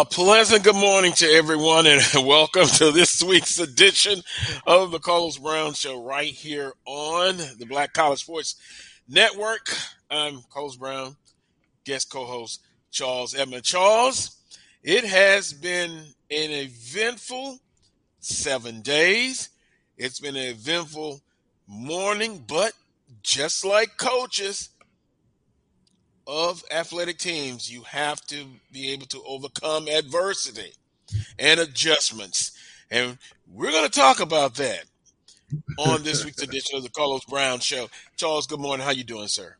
A pleasant good morning to everyone, and welcome to this week's edition of the Carlos Brown Show right here on the Black College Sports Network. I'm Carlos Brown, guest co host Charles Edmond. Charles, it has been an eventful seven days. It's been an eventful morning, but just like coaches, of athletic teams, you have to be able to overcome adversity and adjustments. And we're going to talk about that on this week's edition of the Carlos Brown Show. Charles, good morning. How you doing, sir?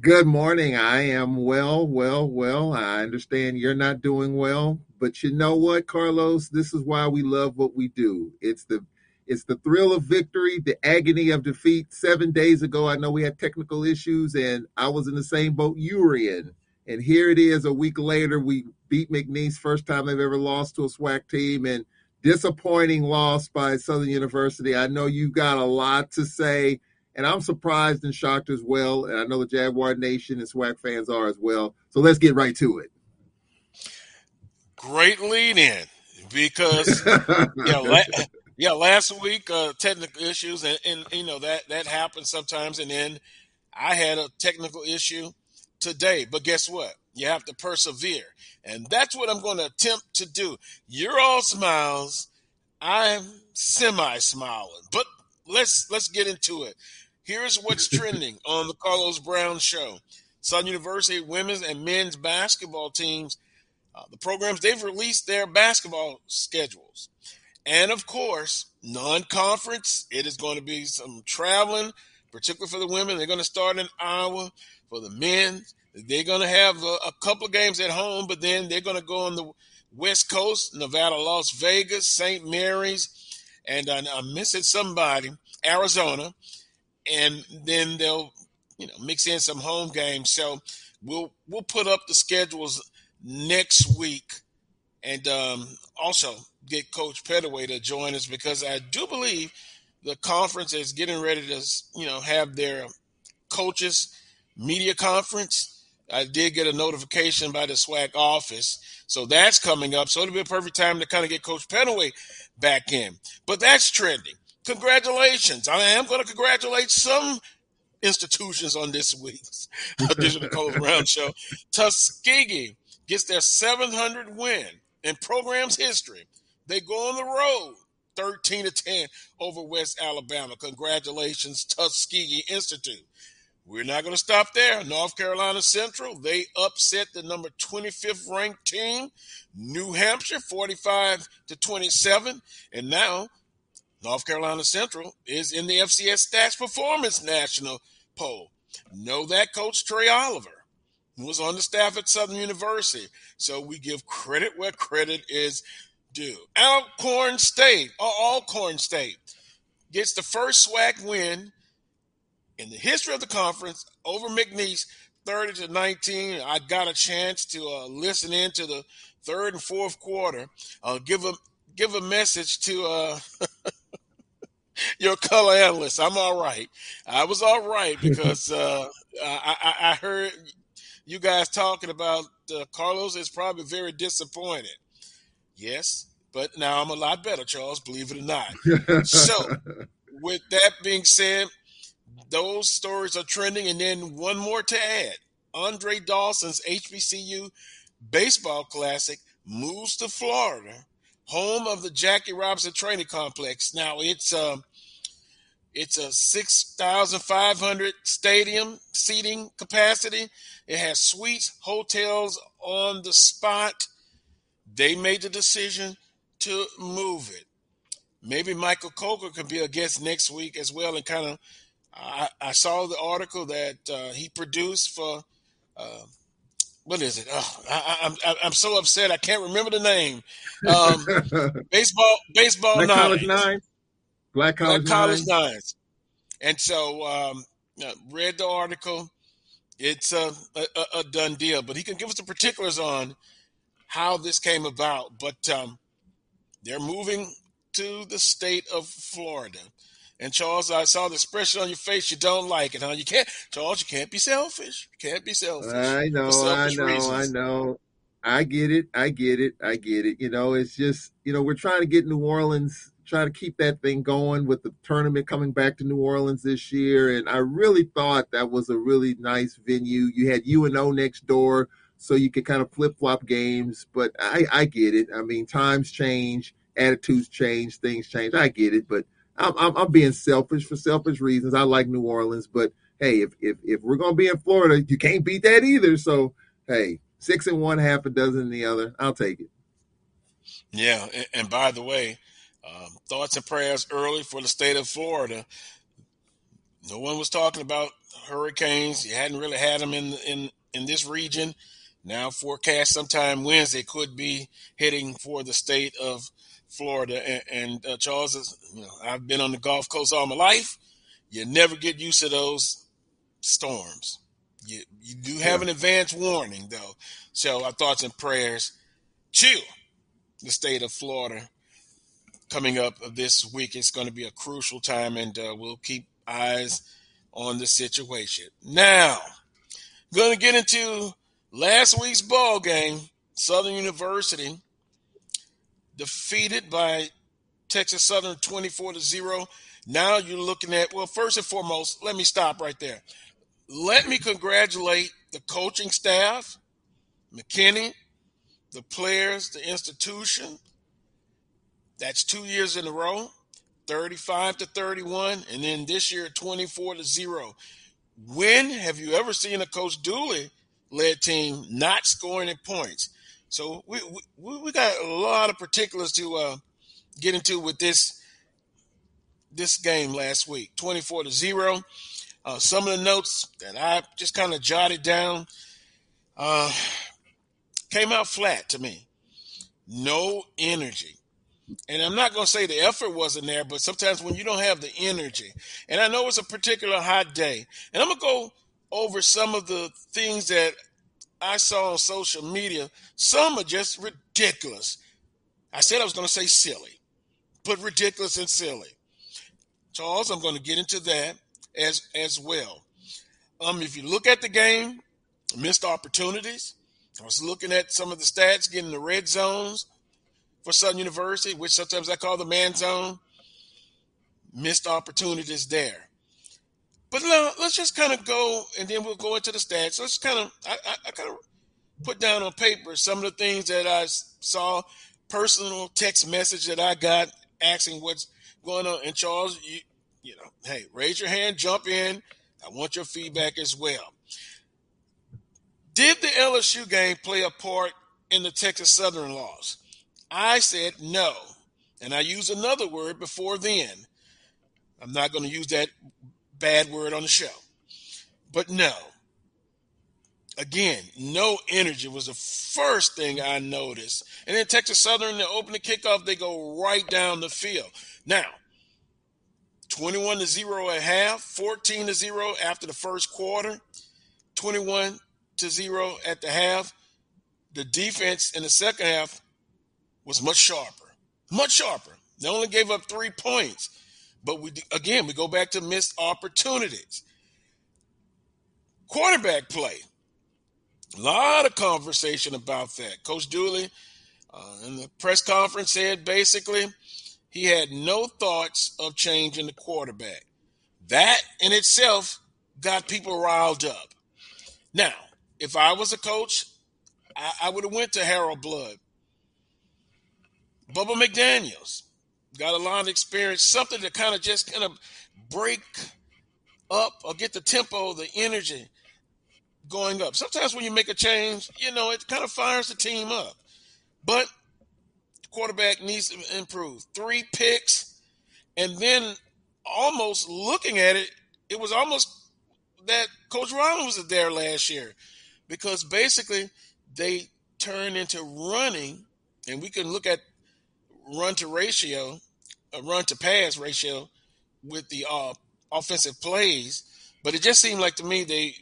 Good morning. I am well, well, well. I understand you're not doing well, but you know what, Carlos? This is why we love what we do. It's the it's the thrill of victory, the agony of defeat. Seven days ago, I know we had technical issues, and I was in the same boat you were in. And here it is, a week later, we beat McNeese, first time they've ever lost to a SWAC team, and disappointing loss by Southern University. I know you've got a lot to say, and I'm surprised and shocked as well. And I know the Jaguar Nation and SWAC fans are as well. So let's get right to it. Great lead in because you know, yeah, last week uh, technical issues, and, and you know that that happens sometimes. And then I had a technical issue today, but guess what? You have to persevere, and that's what I'm going to attempt to do. You're all smiles, I'm semi smiling, but let's let's get into it. Here's what's trending on the Carlos Brown Show. Southern University women's and men's basketball teams, uh, the programs they've released their basketball schedules. And of course, non conference, it is going to be some traveling, particularly for the women. They're going to start in Iowa. For the men, they're going to have a, a couple of games at home, but then they're going to go on the West Coast, Nevada, Las Vegas, St. Mary's, and I, I'm missing somebody, Arizona. And then they'll, you know, mix in some home games. So we'll we'll put up the schedules next week. And um, also, get Coach Pettaway to join us because I do believe the conference is getting ready to, you know, have their coaches media conference. I did get a notification by the SWAC office. So that's coming up. So it'll be a perfect time to kind of get Coach Pettaway back in. But that's trending. Congratulations. I am going to congratulate some institutions on this week's edition of the Brown Show. Tuskegee gets their 700 win in program's history they go on the road 13 to 10 over West Alabama. Congratulations, Tuskegee Institute. We're not going to stop there. North Carolina Central, they upset the number 25th ranked team, New Hampshire, 45 to 27. And now North Carolina Central is in the FCS Stats Performance National Poll. Know that Coach Trei Oliver was on the staff at Southern University. So we give credit where credit is do. Alcorn State, or Alcorn State, gets the first SWAC win in the history of the conference over McNeese, 30 to 19. I got a chance to uh, listen in to the third and fourth quarter. Uh, give a give a message to uh, your color analyst. I'm all right. I was all right because uh, I, I, heard you guys talking about uh, Carlos is probably very disappointed. Yes, but now I'm a lot better, Charles, believe it or not. so, with that being said, those stories are trending. And then one more to add Andre Dawson's HBCU Baseball Classic moves to Florida, home of the Jackie Robinson Training Complex. Now, it's a um, it's a 6,500 stadium seating capacity. It has suites, hotels on the spot they made the decision to move it. Maybe Michael Coker could be a guest next week as well. And kind of, I, I, saw the article that uh, he produced for, uh, what is it? Oh, I, am I'm so upset. I can't remember the name. Um, baseball, baseball Black nines. College nine. Black College, Black College nines. nines. And so, um, read the article. It's a, a, a done deal, but he can give us the particulars on how this came about, but um, they're moving to the state of Florida. And Charles, I saw the expression on your face. You don't like it, huh? You can't, Charles. You can't be selfish. You can't be selfish. I know. I know. Reasons. I know. I get it. I get it. I get it. You know, it's just, you know, we're trying to get New Orleans, trying to keep that thing going with the tournament coming back to New Orleans this year. And I really thought that was a really nice venue. You had UNO next door, so you could kind of flip flop games. But I, I get it. I mean, times change, attitudes change, things change. I get it. But I'm, I'm, I'm being selfish for selfish reasons. I like New Orleans, but hey, if, if, if we're to be in Florida, you can't beat that either. So, hey, six and one, half a dozen in the other. I'll take it. Yeah, and, and by the way, um, thoughts and prayers early for the state of Florida. No one was talking about hurricanes. You hadn't really had them in in in this region. Now forecast sometime Wednesday could be hitting for the state of Florida. And, and uh, Charles, is, you know, I've been on the Gulf Coast all my life. You never get used to those storms. You, you do have an advance warning, though. So our thoughts and prayers to the state of Florida coming up this week. It's going to be a crucial time, and uh, we'll keep eyes on the situation. Now, going to get into last week's ball game. Southern University defeated by Texas Southern 24 to 0. Now you're looking at, well, first and foremost, let me stop right there let me congratulate the coaching staff, McKinney, the players, the institution. That's two years in a row, 35 to 31, and then this year 24 to 0. When have you ever seen a Coach Dooley led team not scoring in points? So we, we, we got a lot of particulars to uh, get into with this this game last week, 24 to 0. Uh, some of the notes that I just kind of jotted down uh, came out flat to me. No energy. And I'm not going to say the effort wasn't there, but sometimes when you don't have the energy, and I know it's a particular hot day, and I'm going to go over some of the things that I saw on social media. Some are just ridiculous. I said I was going to say silly, but ridiculous and silly. Charles, I'm going to get into that as as well. Um, if you look at the game, missed opportunities. I was looking at some of the stats, getting the red zones for Southern University, which sometimes I call the man zone. Missed opportunities there. But now let's just kind of go, and then we'll go into the stats. Let's kind of, I, I, I kind of put down on paper some of the things that I saw, personal text message that I got asking what's going on. And Charles, you, you know, hey, raise your hand, jump in. I want your feedback as well. Did the LSU game play a part in the Texas Southern loss? I said no. And I used another word before then. I'm not going to use that bad word on the show. But no. Again, no energy was the first thing I noticed. And then Texas Southern, they open the kickoff, they go right down the field. Now, 21 to 0 at half, 14 to 0 after the first quarter, 21 to 0 at the half. The defense in the second half was much sharper, much sharper. They only gave up three points. But we again, we go back to missed opportunities. Quarterback play. A lot of conversation about that. Coach Dooley uh, in the press conference said basically he had no thoughts of changing the quarterback. That in itself got people riled up. Now, if I was a coach, I, I would have went to Harold Blood. Bubba McDaniels got a lot of experience, something to kind of just kind of break up or get the tempo, the energy going up. Sometimes when you make a change, you know, it kind of fires the team up. But quarterback needs to improve. Three picks, and then almost looking at it, it was almost that Coach Ryan was there last year because basically they turned into running, and we can look at run to ratio, a run to pass ratio with the uh, offensive plays, but it just seemed like to me they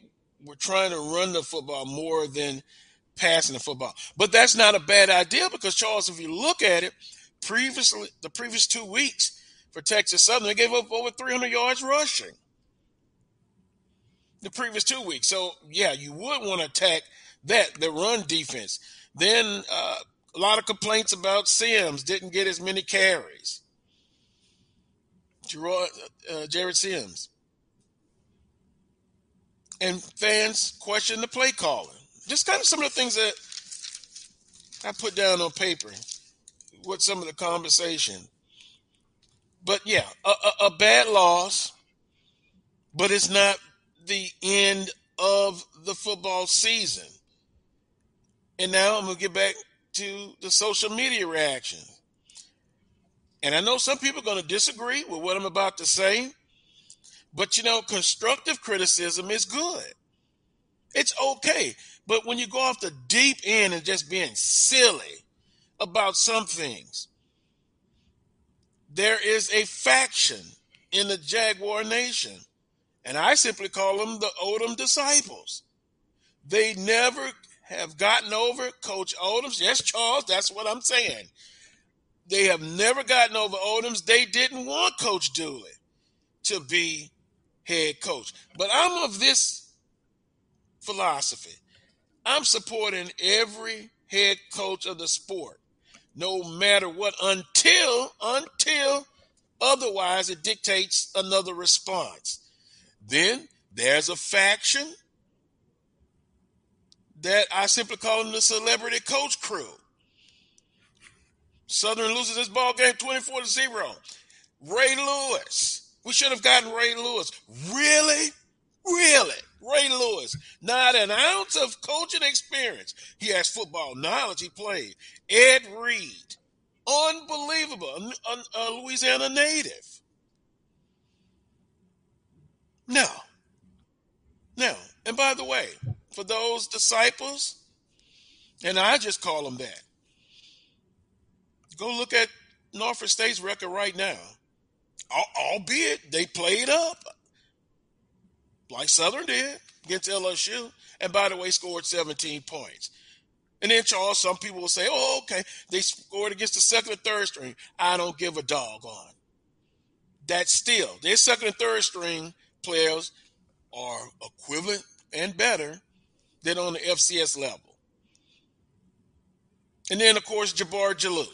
were trying to run the football more than passing the football. But that's not a bad idea because Charles, if you look at it, previously the previous two weeks for Texas Southern, they gave up over 300 yards rushing. The previous two weeks. So yeah, you would want to attack that, the run defense. Then uh, a lot of complaints about Sims didn't get as many carries. Uh, Jared Sims. And fans question the play calling. Just kind of some of the things that I put down on paper with some of the conversation. But yeah, a, a, a bad loss, but it's not the end of the football season. And now I'm going to get back to the social media reaction. And I know some people are going to disagree with what I'm about to say, but you know, constructive criticism is good. It's okay. But when you go off the deep end and just being silly about some things, there is a faction in the Jaguar Nation, and I simply call them the Odum disciples. They never have gotten over Coach Odums. Yes, Charles, that's what I'm saying. They have never gotten over Odums. They didn't want Coach Dooley to be head coach. But I'm of this philosophy. I'm supporting every head coach of the sport, no matter what, until until otherwise it dictates another response. Then there's a faction that I simply call them the celebrity coach crew. Southern loses this ball game 24 to 0. Ray Lewis. We should have gotten Ray Lewis. Really? Really? Ray Lewis. Not an ounce of coaching experience. He has football knowledge. He played. Ed Reed. Unbelievable. A, a Louisiana native. No. No. And by the way, for those disciples, and I just call them that, Go look at Norfolk State's record right now. Albeit they played up like Southern did against LSU, and by the way, scored 17 points. And then, Charles, some people will say, oh, okay, they scored against the second and third string. I don't give a dog on. That still, their second and third string players are equivalent and better than on the FCS level. And then, of course, Jabbar Juluke.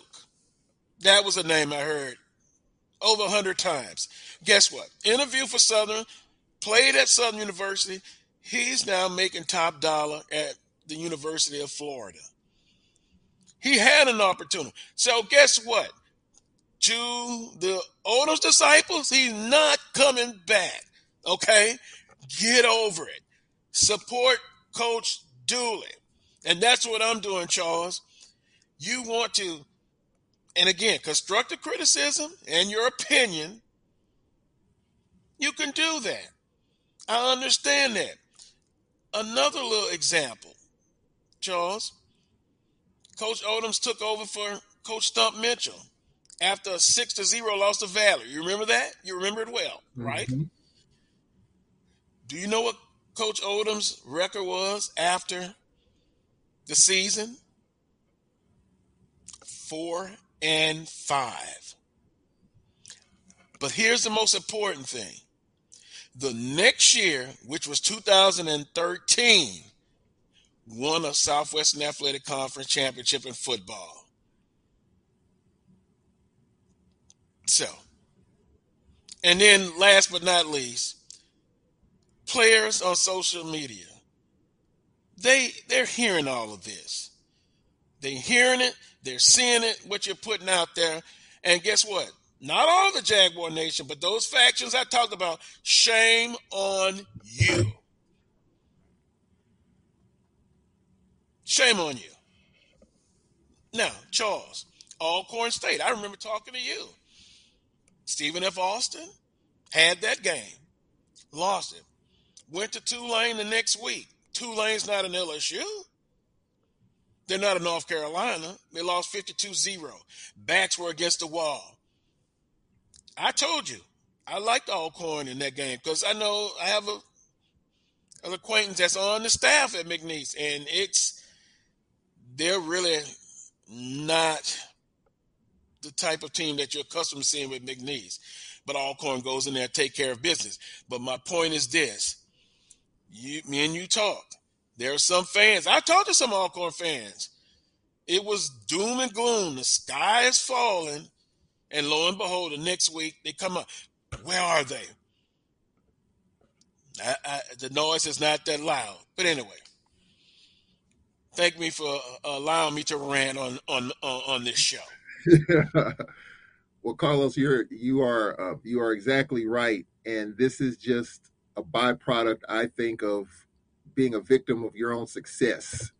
That was a name I heard over a hundred times. Guess what? Interview for Southern, played at Southern University. He's now making top dollar at the University of Florida. He had an opportunity. So guess what? To the Odums disciples, he's not coming back. Okay? Get over it. Support Coach Dooley. And that's what I'm doing, Charles. You want to and again, constructive criticism and your opinion, you can do that. I understand that. Another little example, Charles. Coach Odums took over for Coach Stump Mitchell after a six to zero loss to Valley. You remember that? You remember it well, right? Mm-hmm. Do you know what Coach Odums' record was after the season? Four and 5. But here's the most important thing. The next year, which was 2013, won a Southwestern Athletic Conference championship in football. So, and then last but not least, players on social media. They they're hearing all of this. They're hearing it, they're seeing it, what you're putting out there. And guess what? Not all the Jaguar Nation, but those factions I talked about, shame on you. Shame on you. Now, Charles, Alcorn State, I remember talking to you. Stephen F. Austin had that game, lost it, went to Tulane the next week. Tulane's not an LSU. They're not in North Carolina. They lost 52 0. Backs were against the wall. I told you, I liked Alcorn in that game because I know I have a an acquaintance that's on the staff at McNeese, and it's they're really not the type of team that you're accustomed to seeing with McNeese. But Alcorn goes in there take care of business. But my point is this: you, me and you talked. There are some fans. I talked to some Alcorn fans it was doom and gloom. The sky is falling, and lo and behold, the next week they come up. Where are they? I, I, the noise is not that loud. But anyway, thank me for allowing me to rant on on on, on this show. well, Carlos, you're you are uh, you are exactly right, and this is just a byproduct, I think, of being a victim of your own success.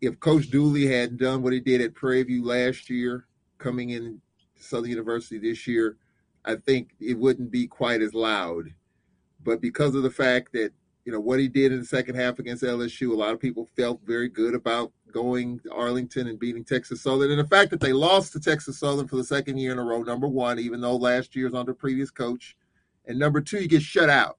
If Coach Dooley had done what he did at Prairie View last year, coming in to Southern University this year, I think it wouldn't be quite as loud. But because of the fact that you know what he did in the second half against LSU, a lot of people felt very good about going to Arlington and beating Texas Southern. And the fact that they lost to Texas Southern for the second year in a row, number one, even though last year's under previous coach, and number two, you get shut out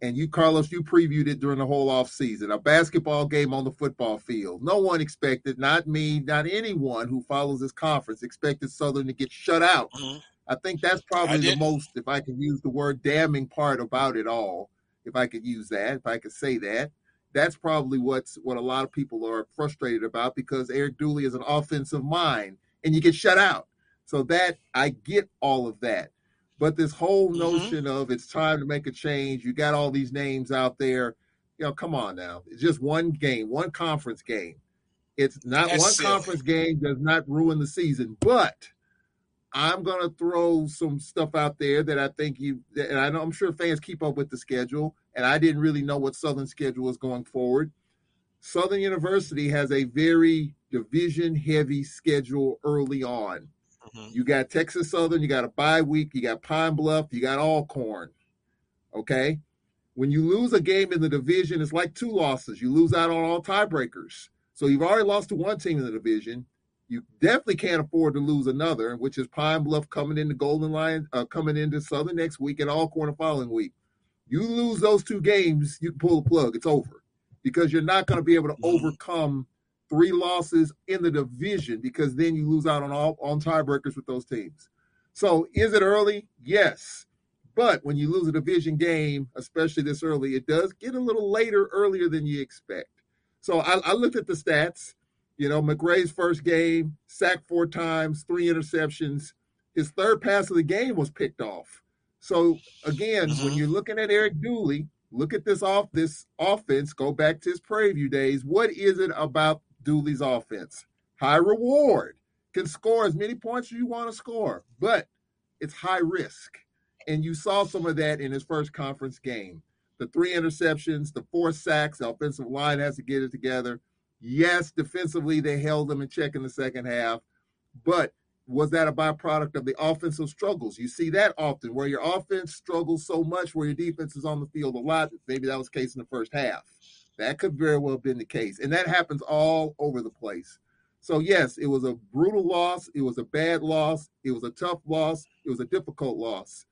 and you, Carlos, you previewed it during the whole off season. A basketball game on the football field. No one expected, not me, not anyone who follows this conference, expected Southern to get shut out. Mm-hmm. I think that's probably the most, if I can use the word damning part about it all, if I could use that, if I could say that. That's probably what's what a lot of people are frustrated about because Eric Dooley is an offensive mind and you get shut out. So that I get all of that. But this whole mm-hmm. notion mm-hmm. of it's time to make a change, you got all these names out there. You know, come on now. It's just one game, one conference game. It's not That's one silly. conference game does not ruin the season, but I'm going to throw some stuff out there that I think you and I know I'm sure fans keep up with the schedule and I didn't really know what Southern schedule was going forward. Southern University has a very division heavy schedule early on. Mm-hmm. You got Texas Southern, you got a bye week, you got Pine Bluff, you got Alcorn. Okay. When you lose a game in the division, it's like two losses. You lose out on all tiebreakers. So you've already lost to one team in the division. You definitely can't afford to lose another, which is Pine Bluff coming into Golden Lion, uh, coming into Southern next week and Alcorn the following week. You lose those two games, you can pull the plug. It's over because you're not going to be able to mm-hmm. overcome three losses in the division because then you lose out on all on tiebreakers with those teams. So is it early? Yes. But when you lose a division game, especially this early, it does get a little later earlier than you expect. So I, I looked at the stats. You know, McCray's first game, sacked four times, three interceptions. His third pass of the game was picked off. So again, mm-hmm. when you're looking at Eric Dooley, look at this off this offense. Go back to his Prairie View days. What is it about Dooley's offense. High reward, can score as many points as you want to score, but it's high risk. And you saw some of that in his first conference game. The three interceptions, the four sacks, the offensive line has to get it together. Yes, defensively, they held them in check in the second half, but was that a byproduct of the offensive struggles? You see that often where your offense struggles so much where your defense is on the field a lot. Maybe that was the case in the first half. That could very well have been the case. And that happens all over the place. So, yes, it was a brutal loss. It was a bad loss. It was a tough loss. It was a difficult loss.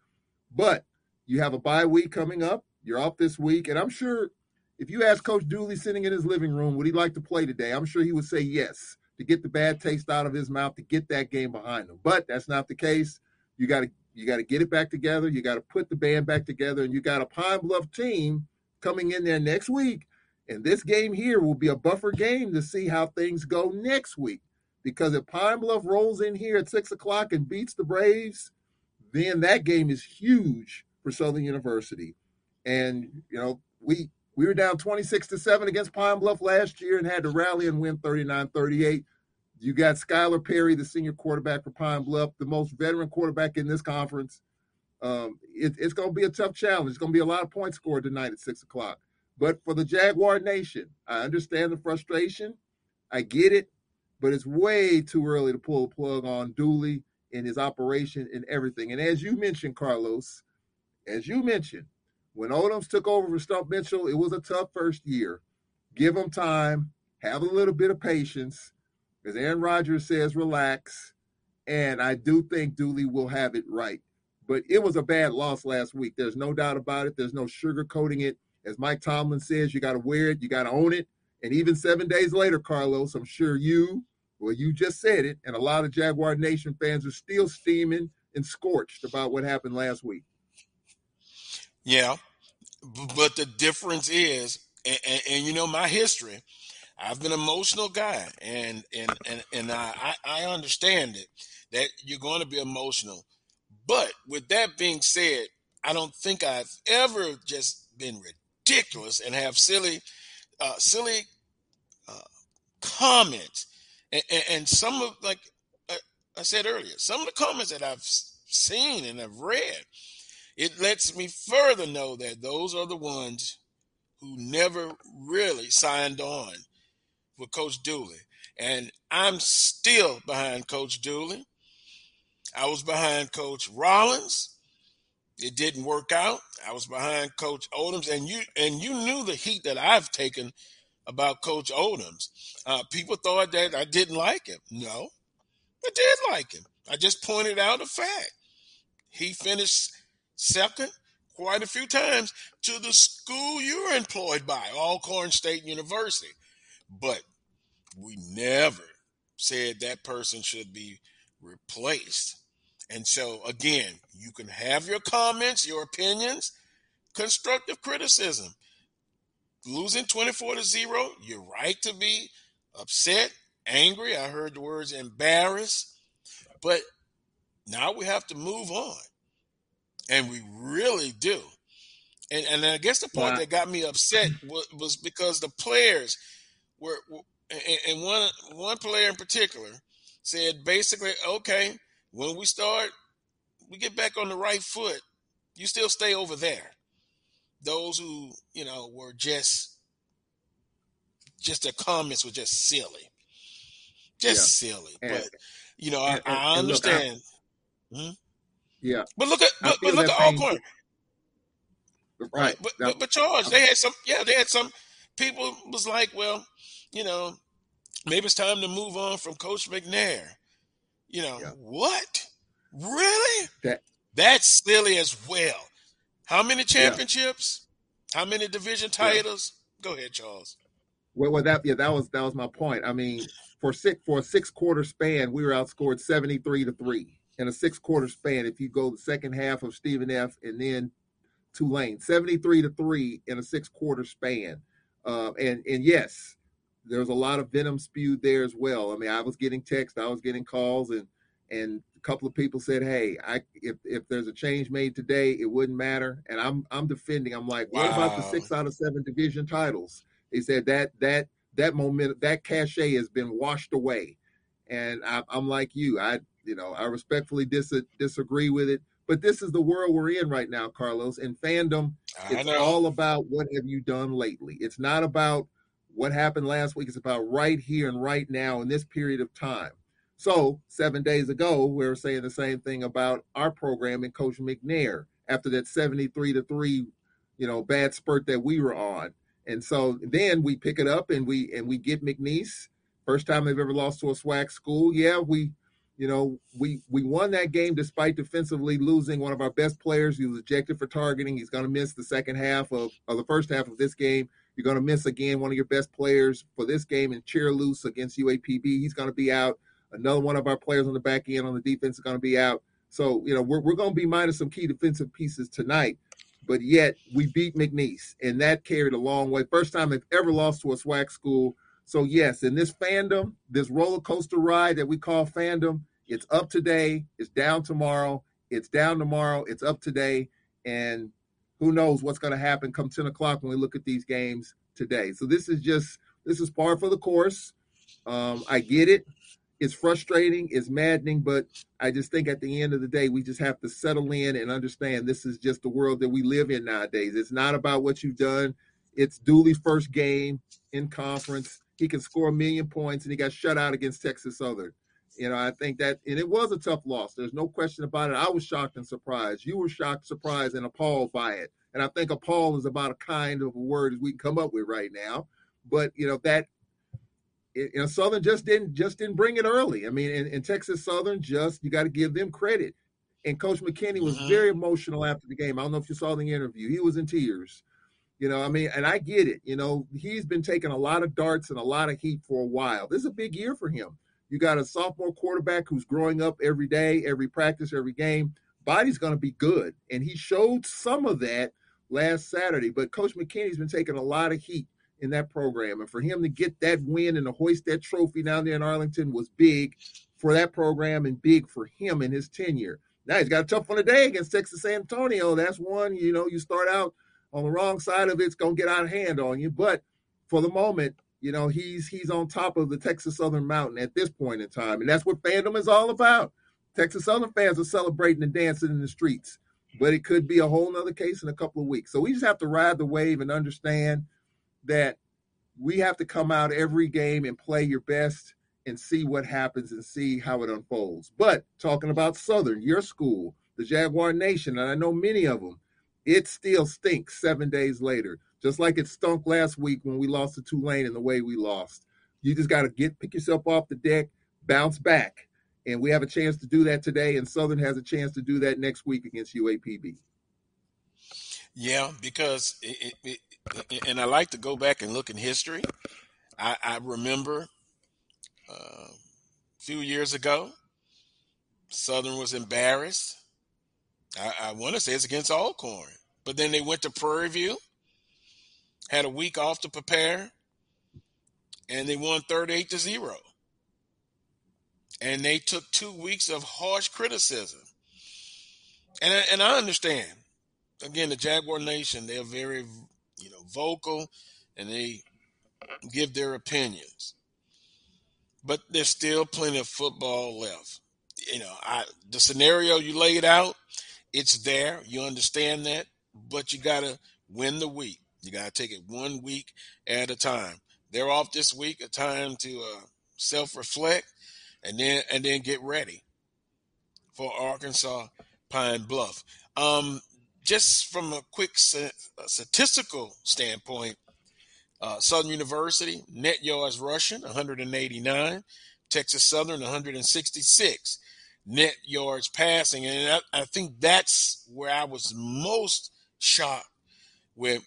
But you have a bye week coming up. You're off this week. And I'm sure if you ask Coach Dooley sitting in his living room, would he like to play today? I'm sure he would say yes to get the bad taste out of his mouth, to get that game behind him. But that's not the case. You got to you got to get it back together. You got to put the band back together, and you got a Pine Bluff team coming in there next week and this game here will be a buffer game to see how things go next week. Because if Pine Bluff rolls in here at six o'clock and beats the Braves, then that game is huge for Southern University. And you know, we we were down 26 to 7 against Pine Bluff last year and had to rally and win 39-38. You got Skyler Perry, the senior quarterback for Pine Bluff, the most veteran quarterback in this conference. Um, it, it's going to be a tough challenge. It's going to be a lot of points scored tonight at six o'clock. But for the Jaguar Nation, I understand the frustration. I get it, but it's way too early to pull a plug on Dooley and his operation and everything. And as you mentioned, Carlos, as you mentioned, when Odums took over for Stump Mitchell, it was a tough first year. Give him time, have a little bit of patience. As Aaron Rodgers says, relax. And I do think Dooley will have it right. But it was a bad loss last week. There's no doubt about it. There's no sugarcoating it. As Mike Tomlin says, you got to wear it, you got to own it. And even seven days later, Carlos, I'm sure you, well, you just said it, and a lot of Jaguar Nation fans are still steaming and scorched about what happened last week. Yeah, but the difference is, and, and, and you know my history, I've been an emotional guy, and and and and I I understand it that you're going to be emotional. But with that being said, I don't think I've ever just been ridiculous and have silly, uh, silly uh, comments, and, and, and, some of like uh, I said earlier, some of the comments that I've seen and I've read, it lets me further know that those are the ones who never really signed on with Coach Dooley. And I'm still behind Coach Dooley. I was behind Coach Rollins. It didn't work out. I was behind Coach Odums, and you and you knew the heat that I've taken about Coach Odums. Uh, people thought that I didn't like him. No, I did like him. I just pointed out a fact. He finished second quite a few times to the school you're employed by, Alcorn State University. But we never said that person should be replaced. And so, again, you can have your comments, your opinions, constructive criticism. Losing 24 to 0, you're right to be upset, angry. I heard the words embarrassed. But now we have to move on. And we really do. And, and I guess the point wow. that got me upset was, was because the players were, and one one player in particular said basically, okay, when we start, we get back on the right foot. You still stay over there. Those who you know were just, just their comments were just silly, just yeah. silly. And, but you know, and, I, I understand. Look, I, hmm? Yeah, but look at but, but look at Alcorn. Right, but, but, but Charles, they had some. Yeah, they had some people was like, well, you know, maybe it's time to move on from Coach McNair. You know, yeah. what? Really? That That's silly as well. How many championships? Yeah. How many division titles? Yeah. Go ahead, Charles. Well, well, that yeah, that was that was my point. I mean, for six for a six quarter span, we were outscored seventy three to three in a six quarter span. If you go the second half of Stephen F. and then Tulane, seventy three to three in a six quarter span. Uh, and and yes, there was a lot of venom spewed there as well. I mean, I was getting texts, I was getting calls, and and a couple of people said, "Hey, I if if there's a change made today, it wouldn't matter." And I'm I'm defending. I'm like, what about the six out of seven division titles? They said that that that moment that cachet has been washed away, and I, am like you. I you know I respectfully dis- disagree with it. But this is the world we're in right now, Carlos. And fandom, it's all about what have you done lately. It's not about what happened last week is about right here and right now in this period of time. So, seven days ago, we were saying the same thing about our program and Coach McNair after that 73 to 3, you know, bad spurt that we were on. And so then we pick it up and we and we get McNeese. First time they've ever lost to a SWAC school. Yeah, we, you know, we we won that game despite defensively losing one of our best players. He was ejected for targeting. He's going to miss the second half of, of the first half of this game. You're going to miss again one of your best players for this game in Cheer Loose against UAPB. He's going to be out. Another one of our players on the back end on the defense is going to be out. So, you know, we're, we're going to be minus some key defensive pieces tonight. But yet we beat McNeese, and that carried a long way. First time they've ever lost to a SWAC school. So, yes, in this fandom, this roller coaster ride that we call fandom, it's up today, it's down tomorrow, it's down tomorrow, it's up today. And who knows what's going to happen come 10 o'clock when we look at these games today. So this is just this is par for the course. Um, I get it. It's frustrating, it's maddening, but I just think at the end of the day, we just have to settle in and understand this is just the world that we live in nowadays. It's not about what you've done. It's Dooley's first game in conference. He can score a million points, and he got shut out against Texas Southern. You know, I think that, and it was a tough loss. There's no question about it. I was shocked and surprised. You were shocked, surprised, and appalled by it. And I think appalled is about a kind of a word as we can come up with right now. But you know that, you know, Southern just didn't just didn't bring it early. I mean, in, in Texas Southern, just you got to give them credit. And Coach McKinney was mm-hmm. very emotional after the game. I don't know if you saw the interview. He was in tears. You know, I mean, and I get it. You know, he's been taking a lot of darts and a lot of heat for a while. This is a big year for him you got a sophomore quarterback who's growing up every day, every practice, every game. Body's going to be good. And he showed some of that last Saturday. But Coach McKinney's been taking a lot of heat in that program. And for him to get that win and to hoist that trophy down there in Arlington was big for that program and big for him in his tenure. Now he's got a tough one today against Texas Antonio. That's one, you know, you start out on the wrong side of it, it's gonna get out of hand on you. But for the moment, you know, he's he's on top of the Texas Southern Mountain at this point in time. And that's what fandom is all about. Texas Southern fans are celebrating and dancing in the streets. But it could be a whole nother case in a couple of weeks. So we just have to ride the wave and understand that we have to come out every game and play your best and see what happens and see how it unfolds. But talking about Southern, your school, the Jaguar Nation, and I know many of them, it still stinks seven days later, just like it stunk last week when we lost to Tulane and the way we lost. You just got to get pick yourself off the deck, bounce back, and we have a chance to do that today. And Southern has a chance to do that next week against UAPB. Yeah, because it, it, it, and I like to go back and look in history. I, I remember uh, a few years ago, Southern was embarrassed. I, I want to say it's against Alcorn, but then they went to Prairie View, had a week off to prepare, and they won 38 to 0. And they took two weeks of harsh criticism. And, and I understand. Again, the Jaguar Nation, they're very, you know, vocal and they give their opinions but there's still plenty of football left. You know, I the scenario you laid out, it's there. You understand that, but you got to win the week. You got to take it one week at a time. They're off this week, a time to uh, self-reflect, and then and then get ready for Arkansas Pine Bluff. Um, just from a quick statistical standpoint, uh, Southern University, net yards rushing, 189. Texas Southern, 166. Net yards passing. And I, I think that's where I was most shocked with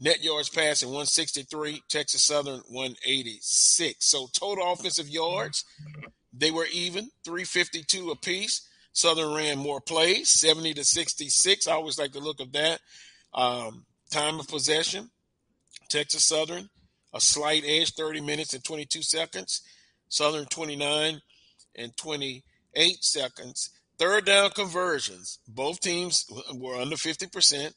net yards passing 163, Texas Southern 186. So total offensive yards, they were even, 352 apiece. Southern ran more plays, 70 to 66. I always like the look of that. Um, time of possession, Texas Southern, a slight edge, 30 minutes and 22 seconds. Southern 29 and 28 seconds. Third down conversions. Both teams were under 50%.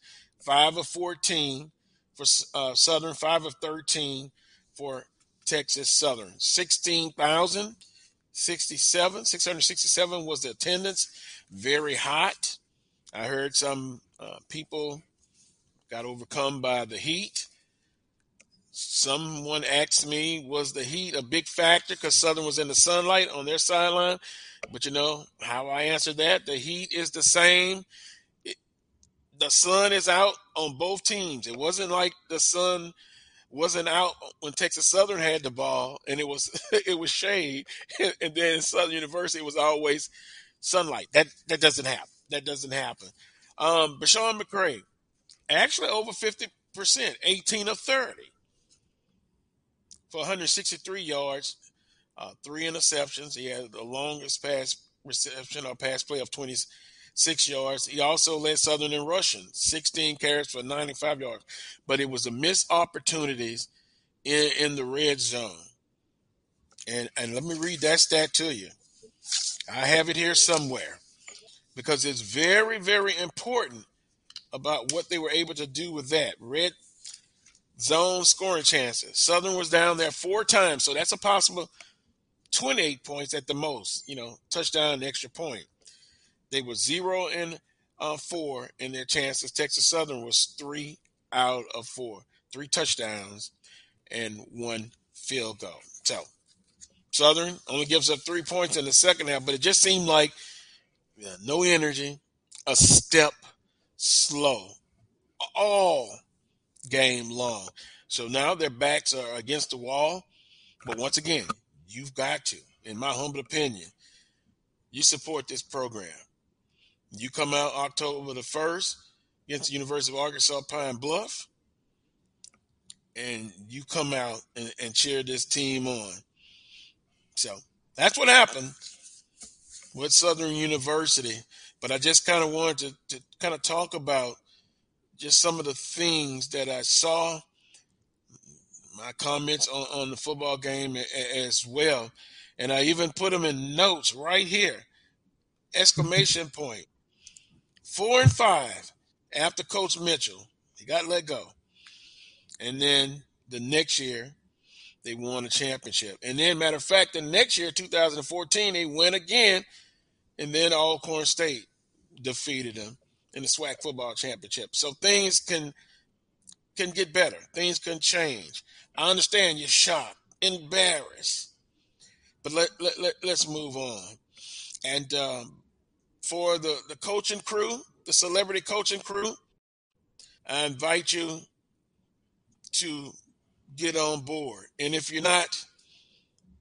5 of 14 for uh, Southern, 5 of 13 for Texas Southern. 16,067, 667 was the attendance. Very hot. I heard some uh, people got overcome by the heat. Someone asked me, was the heat a big factor because Southern was in the sunlight on their sideline? But you know how I answered that? The heat is the same. The sun is out on both teams. It wasn't like the sun wasn't out when Texas Southern had the ball and it was it was shade, and then Southern University was always sunlight. That that doesn't happen. That doesn't happen. Um, Besean McCray, actually over fifty percent, eighteen of thirty for 163 yards, uh, three interceptions. He had the longest pass reception or pass play of 26 yards. He also led Southern in rushing, 16 carries for 95 yards. But it was a missed opportunities in, in the red zone. And, and let me read that stat to you. I have it here somewhere because it's very, very important about what they were able to do with that. Red zone scoring chances. Southern was down there four times, so that's a possible 28 points at the most, you know, touchdown extra point. They were zero and uh, four in their chances. Texas Southern was three out of four, three touchdowns and one field goal. So Southern only gives up three points in the second half, but it just seemed like yeah, no energy, a step slow. All game long. So now their backs are against the wall. But once again, you've got to, in my humble opinion, you support this program. You come out October the 1st against the University of Arkansas Pine Bluff, and you come out and, and cheer this team on. So that's what happened with Southern University. But I just kind of wanted to, to kind of talk about just some of the things that I saw, my comments on, on the football game as well. And I even put them in notes right here. Exclamation point. Four and five after Coach Mitchell. He got let go. And then the next year, they won a championship. And then, matter of fact, the next year, 2014, they went again. And then Alcorn State defeated them in the SWAC football championship. So things can can get better. Things can change. I understand you're shocked, embarrassed, but let, let, let, us move on. And um, for the, the coaching crew, the celebrity coaching crew, I invite you to get on board. And if you're not,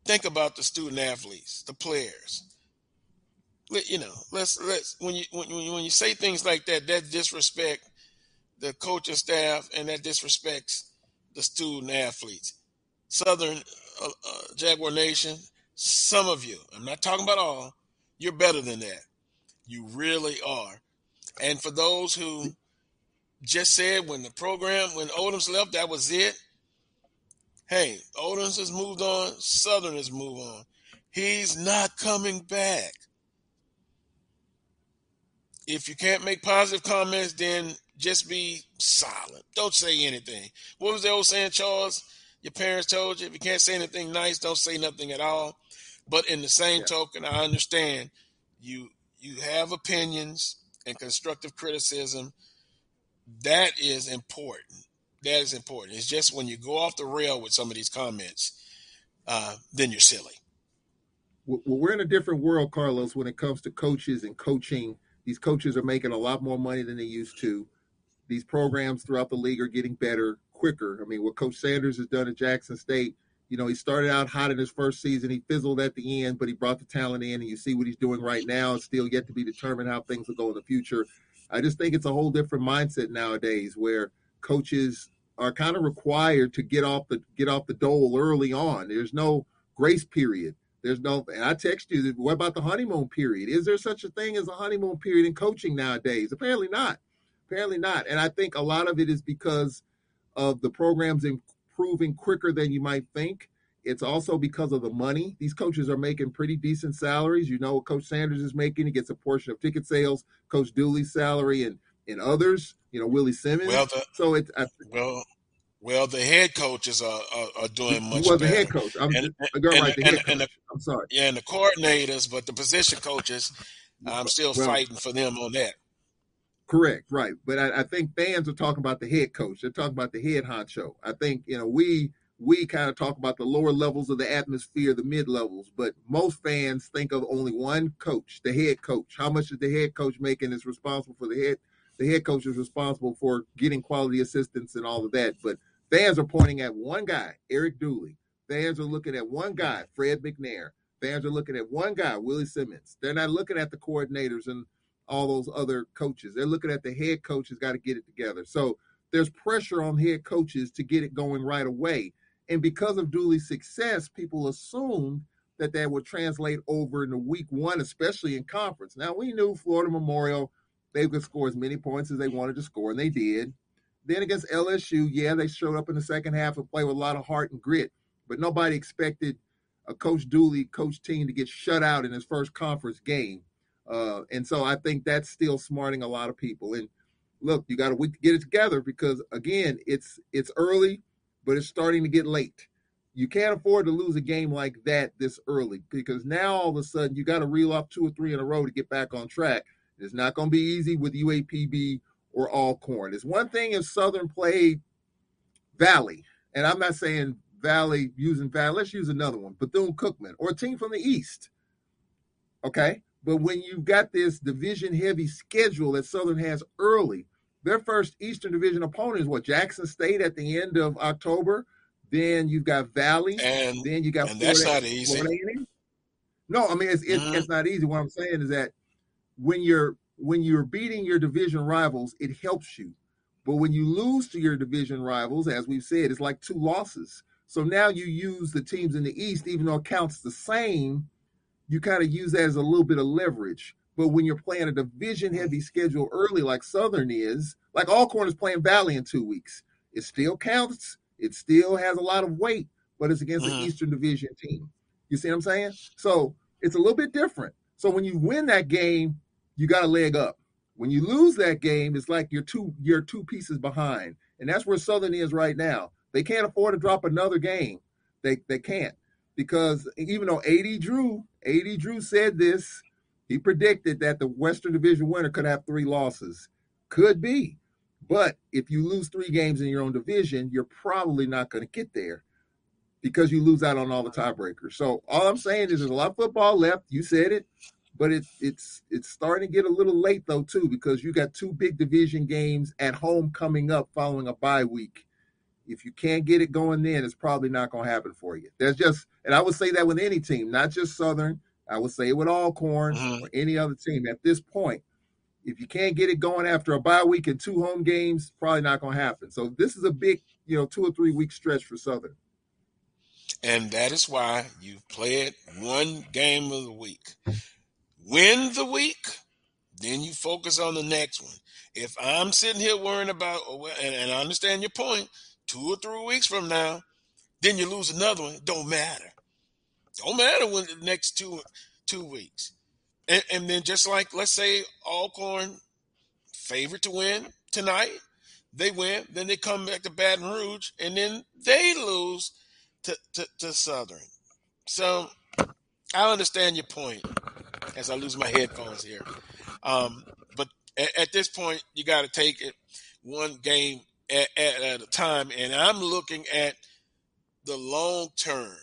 think about the student athletes, the players. You know, let's let's when you when, you, when you say things like that, that disrespect the coaching staff, and that disrespects the student athletes. Southern uh, uh, Jaguar Nation, some of you, I'm not talking about all, you're better than that. You really are. And for those who just said when the program, when Odums left, that was it. Hey, Odums has moved on, Southern has moved on. He's not coming back. If you can't make positive comments, then just be silent. Don't say anything. What was the old saying, Charles? Your parents told you if you can't say anything nice, don't say nothing at all. But in the same yeah. token, I understand you you have opinions and constructive criticism. That is important. That is important. It's just when you go off the rail with some of these comments, uh, then you're silly. Well, we're in a different world, Carlos, when it comes to coaches and coaching. These coaches are making a lot more money than they used to these programs throughout the league are getting better quicker. I mean, what Coach Sanders has done at Jackson State, you know, he started out hot in his first season. He fizzled at the end, but he brought the talent in, and you see what he's doing right now. It's still yet to be determined how things will go in the future. I just think it's a whole different mindset nowadays where coaches are kind of required to get off the get off the dole early on. There's no grace period. There's no, and I text you, what about the honeymoon period? Is there such a thing as a honeymoon period in coaching nowadays? Apparently not. Apparently not. And I think a lot of it is because of the programs improving quicker than you might think. It's also because of the money. These coaches are making pretty decent salaries. You know what Coach Sanders is making. He gets a portion of ticket sales, Coach Dooley's salary, and and others. You know Willie Simmons. Well, the, so it's I, well, well, the head coaches are uh, are, uh, are uh, doing much. Well, the head coach. I'm, and, and, right, the and, and, the, I'm sorry. Yeah, and the coordinators, but the position coaches, I'm still well, fighting for them on that. Correct, right. But I, I, think fans are talking about the head coach. They're talking about the head honcho. I think you know we we kind of talk about the lower levels of the atmosphere, the mid levels, but most fans think of only one coach, the head coach. How much is the head coach making is responsible for the head. The head coach is responsible for getting quality assistance and all of that. But fans are pointing at one guy, Eric Dooley. Fans are looking at one guy, Fred McNair. Fans are looking at one guy, Willie Simmons. They're not looking at the coordinators and all those other coaches. They're looking at the head coach has got to get it together. So there's pressure on head coaches to get it going right away. And because of Dooley's success, people assumed that that would translate over into week one, especially in conference. Now we knew Florida Memorial, they could score as many points as they wanted to score, and they did. Then against LSU, yeah, they showed up in the second half and played with a lot of heart and grit, but nobody expected a Coach Dooley coach team to get shut out in his first conference game. Uh, and so I think that's still smarting a lot of people. And look, you got a week to get it together because again, it's it's early, but it's starting to get late. You can't afford to lose a game like that this early because now all of a sudden you got to reel off two or three in a row to get back on track. It's not going to be easy with UAPB or Alcorn. It's one thing if Southern played Valley, and I'm not saying Valley using Valley. Let's use another one, Bethune Cookman or a team from the East. Okay, but when you've got this division heavy schedule that Southern has early, their first Eastern Division opponent is what Jackson State at the end of October. Then you've got Valley, and then you got and Florida, that's not easy. No, I mean it's, it's, mm-hmm. it's not easy. What I'm saying is that when you're when you're beating your division rivals, it helps you. But when you lose to your division rivals, as we've said, it's like two losses. So now you use the teams in the East, even though it counts the same, you kind of use that as a little bit of leverage. But when you're playing a division heavy schedule early, like Southern is, like Alcorn is playing Valley in two weeks, it still counts It still has a lot of weight, but it's against mm-hmm. an Eastern Division team. You see what I'm saying? So it's a little bit different. So when you win that game, you got a leg up. When you lose that game, it's like you're two you're two pieces behind, and that's where Southern is right now. They can't afford to drop another game. They they can't because even though AD Drew AD Drew said this, he predicted that the Western Division winner could have three losses. Could be, but if you lose three games in your own division, you're probably not going to get there because you lose out on all the tiebreakers. So all I'm saying is there's a lot of football left. You said it, but it's it's it's starting to get a little late though too because you got two big division games at home coming up following a bye week. If you can't get it going then, it's probably not going to happen for you. There's just, and I would say that with any team, not just Southern. I would say it with Alcorn mm-hmm. or any other team at this point. If you can't get it going after a bye week and two home games, probably not going to happen. So this is a big, you know, two or three week stretch for Southern. And that is why you play it one game of the week. Win the week, then you focus on the next one. If I'm sitting here worrying about, oh, and I understand your point, two or three weeks from now, then you lose another one. Don't matter. Don't matter when the next two two weeks. And, and then just like let's say Alcorn favorite to win tonight, they win, then they come back to Baton Rouge, and then they lose to, to, to Southern. So I understand your point as I lose my headphones here. Um, but at, at, this point, you got to take it one game at, at, at a time. And I'm looking at the long term.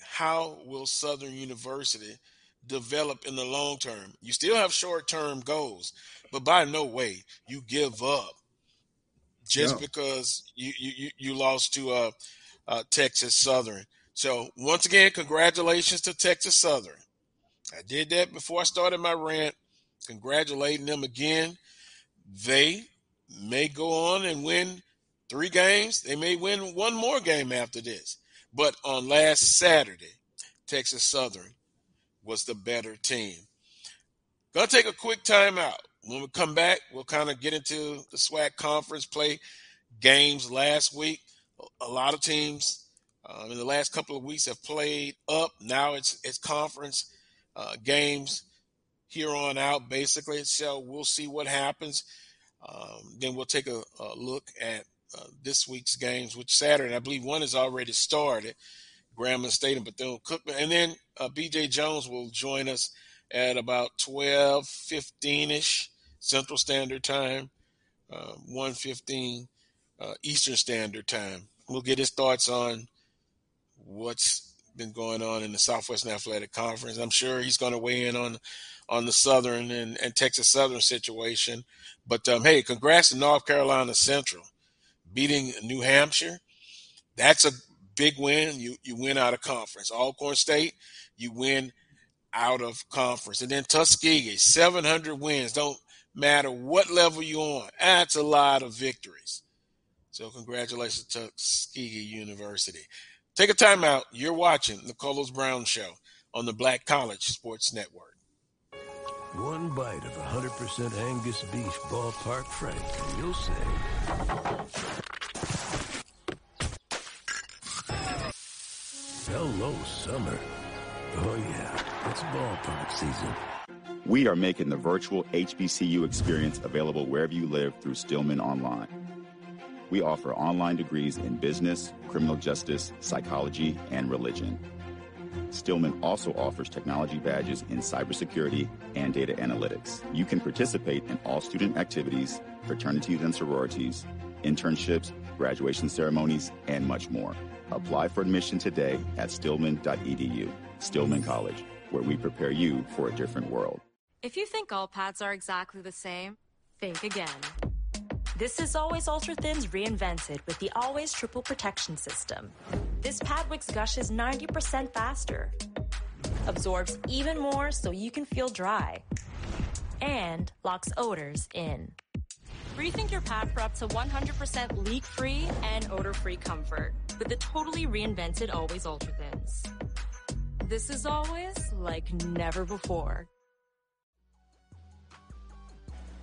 How will Southern University develop in the long term? You still have short term goals, but by no way you give up just no. because you, you you lost to uh, uh, Texas Southern. So once again, congratulations to Texas Southern. I did that before I started my rant. Congratulating them again. They may go on and win three games. They may win one more game after this. But on last Saturday, Texas Southern was the better team. Gonna take a quick timeout. When we come back, we'll kind of get into the SWAC conference play games last week. A lot of teams um, in the last couple of weeks have played up. Now it's it's conference uh, games here on out, basically. So we'll see what happens. Um, then we'll take a, a look at uh, this week's games, which Saturday, I believe one has already started, Grambling Stadium, but then Cookman, and then uh, BJ Jones will join us at about 12, 15 ish Central Standard Time, uh, 115 uh, Eastern Standard Time. We'll get his thoughts on what's been going on in the Southwestern Athletic Conference. I'm sure he's going to weigh in on on the Southern and, and Texas Southern situation. But um, hey, congrats to North Carolina Central beating New Hampshire. That's a big win. You you win out of conference. Alcorn State, you win out of conference, and then Tuskegee, 700 wins. Don't matter what level you're on. That's a lot of victories. So congratulations to Tuskegee University. Take a time out. You're watching the Carlos Brown Show on the Black College Sports Network. One bite of 100% Angus beef ballpark frank, and you'll say... Hello, summer. Oh yeah, it's ballpark season. We are making the virtual HBCU experience available wherever you live through Stillman Online. We offer online degrees in business, criminal justice, psychology, and religion. Stillman also offers technology badges in cybersecurity and data analytics. You can participate in all student activities, fraternities and sororities, internships, graduation ceremonies, and much more. Apply for admission today at stillman.edu. Stillman College, where we prepare you for a different world. If you think all pads are exactly the same, think again. This is Always Ultra Thins reinvented with the Always Triple Protection System. This pad wicks gushes 90% faster, absorbs even more so you can feel dry, and locks odors in. Rethink your pad for up to 100% leak-free and odor-free comfort with the totally reinvented Always Ultra Thins. This is always like never before.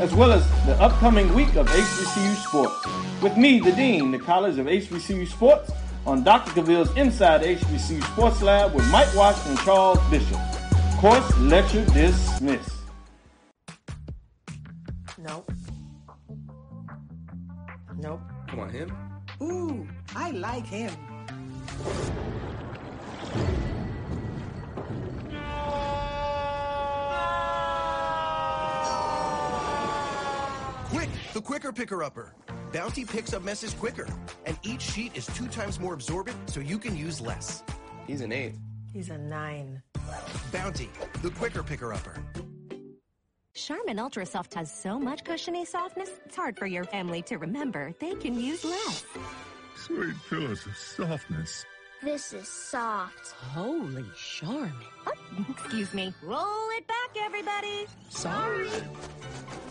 as well as the upcoming week of HBCU Sports. With me, the Dean, the College of HBCU Sports, on Dr. Cavill's Inside HBCU Sports Lab with Mike Washington and Charles Bishop. Course lecture dismissed. Nope. Nope. Come on, him? Ooh, I like him. Quick, the quicker picker upper. Bounty picks up messes quicker, and each sheet is two times more absorbent, so you can use less. He's an eight. He's a nine. Bounty, the quicker picker upper. Charmin Ultra Soft has so much cushiony softness, it's hard for your family to remember. They can use less. Sweet pillows of softness. This is soft. Holy Charmin. Oh, excuse me. Roll it back, everybody. Sorry.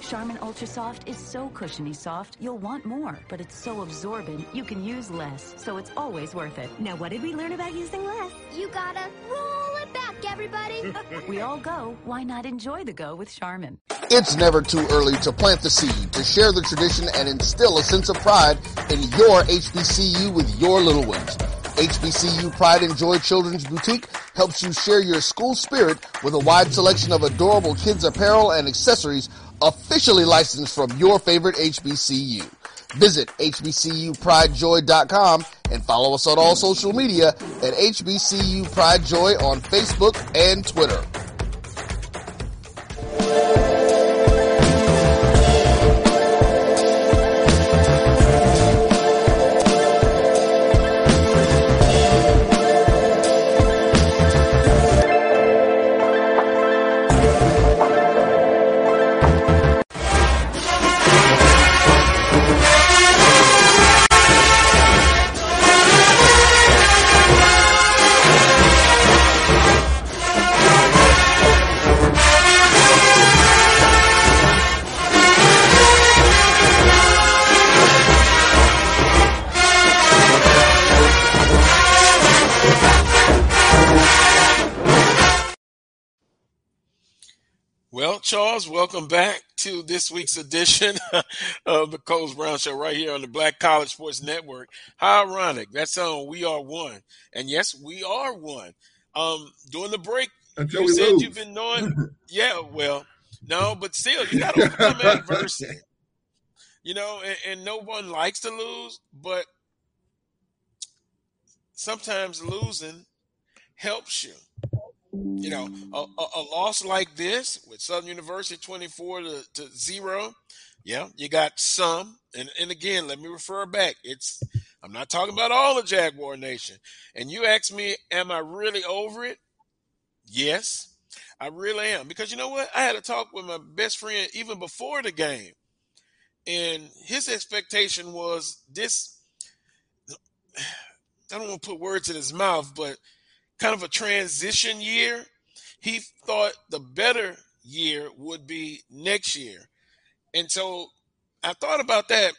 Charmin Ultra Soft is so cushiony soft, you'll want more. But it's so absorbent, you can use less. So it's always worth it. Now, what did we learn about using less? You gotta roll it back, everybody. we all go. Why not enjoy the go with Charmin? It's never too early to plant the seed, to share the tradition, and instill a sense of pride in your HBCU with your little ones. HBCU Pride and Joy Children's Boutique helps you share your school spirit with a wide selection of adorable kids apparel and accessories officially licensed from your favorite HBCU. Visit hbcupridejoy.com and follow us on all social media at HBCU Pride Joy on Facebook and Twitter. This week's edition of the Carlos Brown Show right here on the Black College Sports Network. How ironic. That's on We Are One. And yes, we are one. Um, during the break, Until you said lose. you've been knowing. yeah, well, no, but still, you got to overcome adversity. You know, and, and no one likes to lose, but sometimes losing helps you. You know, a, a, a loss like this with Southern University 24 to, to 0, yeah, you got some. And, and again, let me refer back. It's I'm not talking about all the Jaguar Nation. And you ask me, am I really over it? Yes, I really am. Because you know what? I had a talk with my best friend even before the game. And his expectation was this I don't want to put words in his mouth, but kind of a transition year. He thought the better year would be next year. And so I thought about that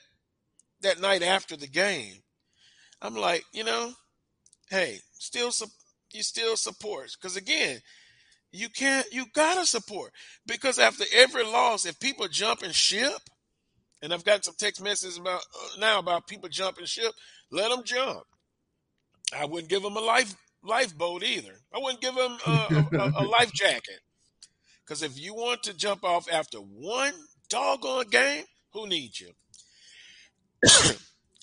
that night after the game. I'm like, you know, hey, still su- you still support because again, you can't you gotta support because after every loss, if people jump and ship, and I've gotten some text messages about uh, now about people jumping ship, let them jump. I wouldn't give them a life lifeboat either. I wouldn't give them a, a, a life jacket because if you want to jump off after one doggone game, who needs you?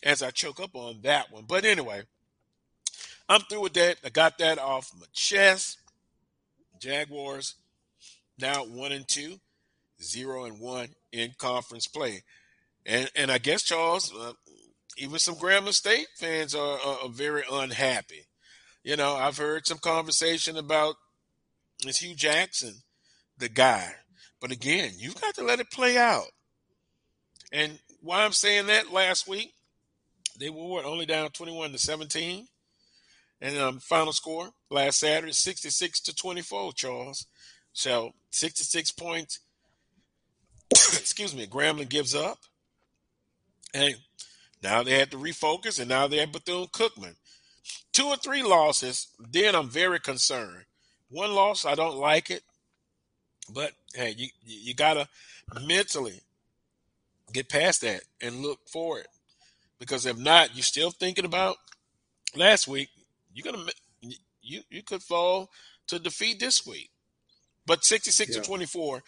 As I choke up on that one, but anyway, I'm through with that. I got that off my chest. Jaguars now one and two, zero and one in conference play, and and I guess Charles, uh, even some Grambling State fans are, are, are very unhappy. You know, I've heard some conversation about is Hue Jackson the guy, but again, you've got to let it play out. And why I'm saying that last week, they were only down 21 to 17. And um, final score last Saturday, 66 to 24, Charles. So 66 points. excuse me, Grambling gives up. Hey, now they had to refocus, and now they have Bethune Cookman. Two or three losses, then I'm very concerned. One loss, I don't like it, but hey, you you gotta mentally get past that and look forward, because if not, you're still thinking about last week. You're gonna you you could fall to defeat this week. But 66 Yeah. to 24,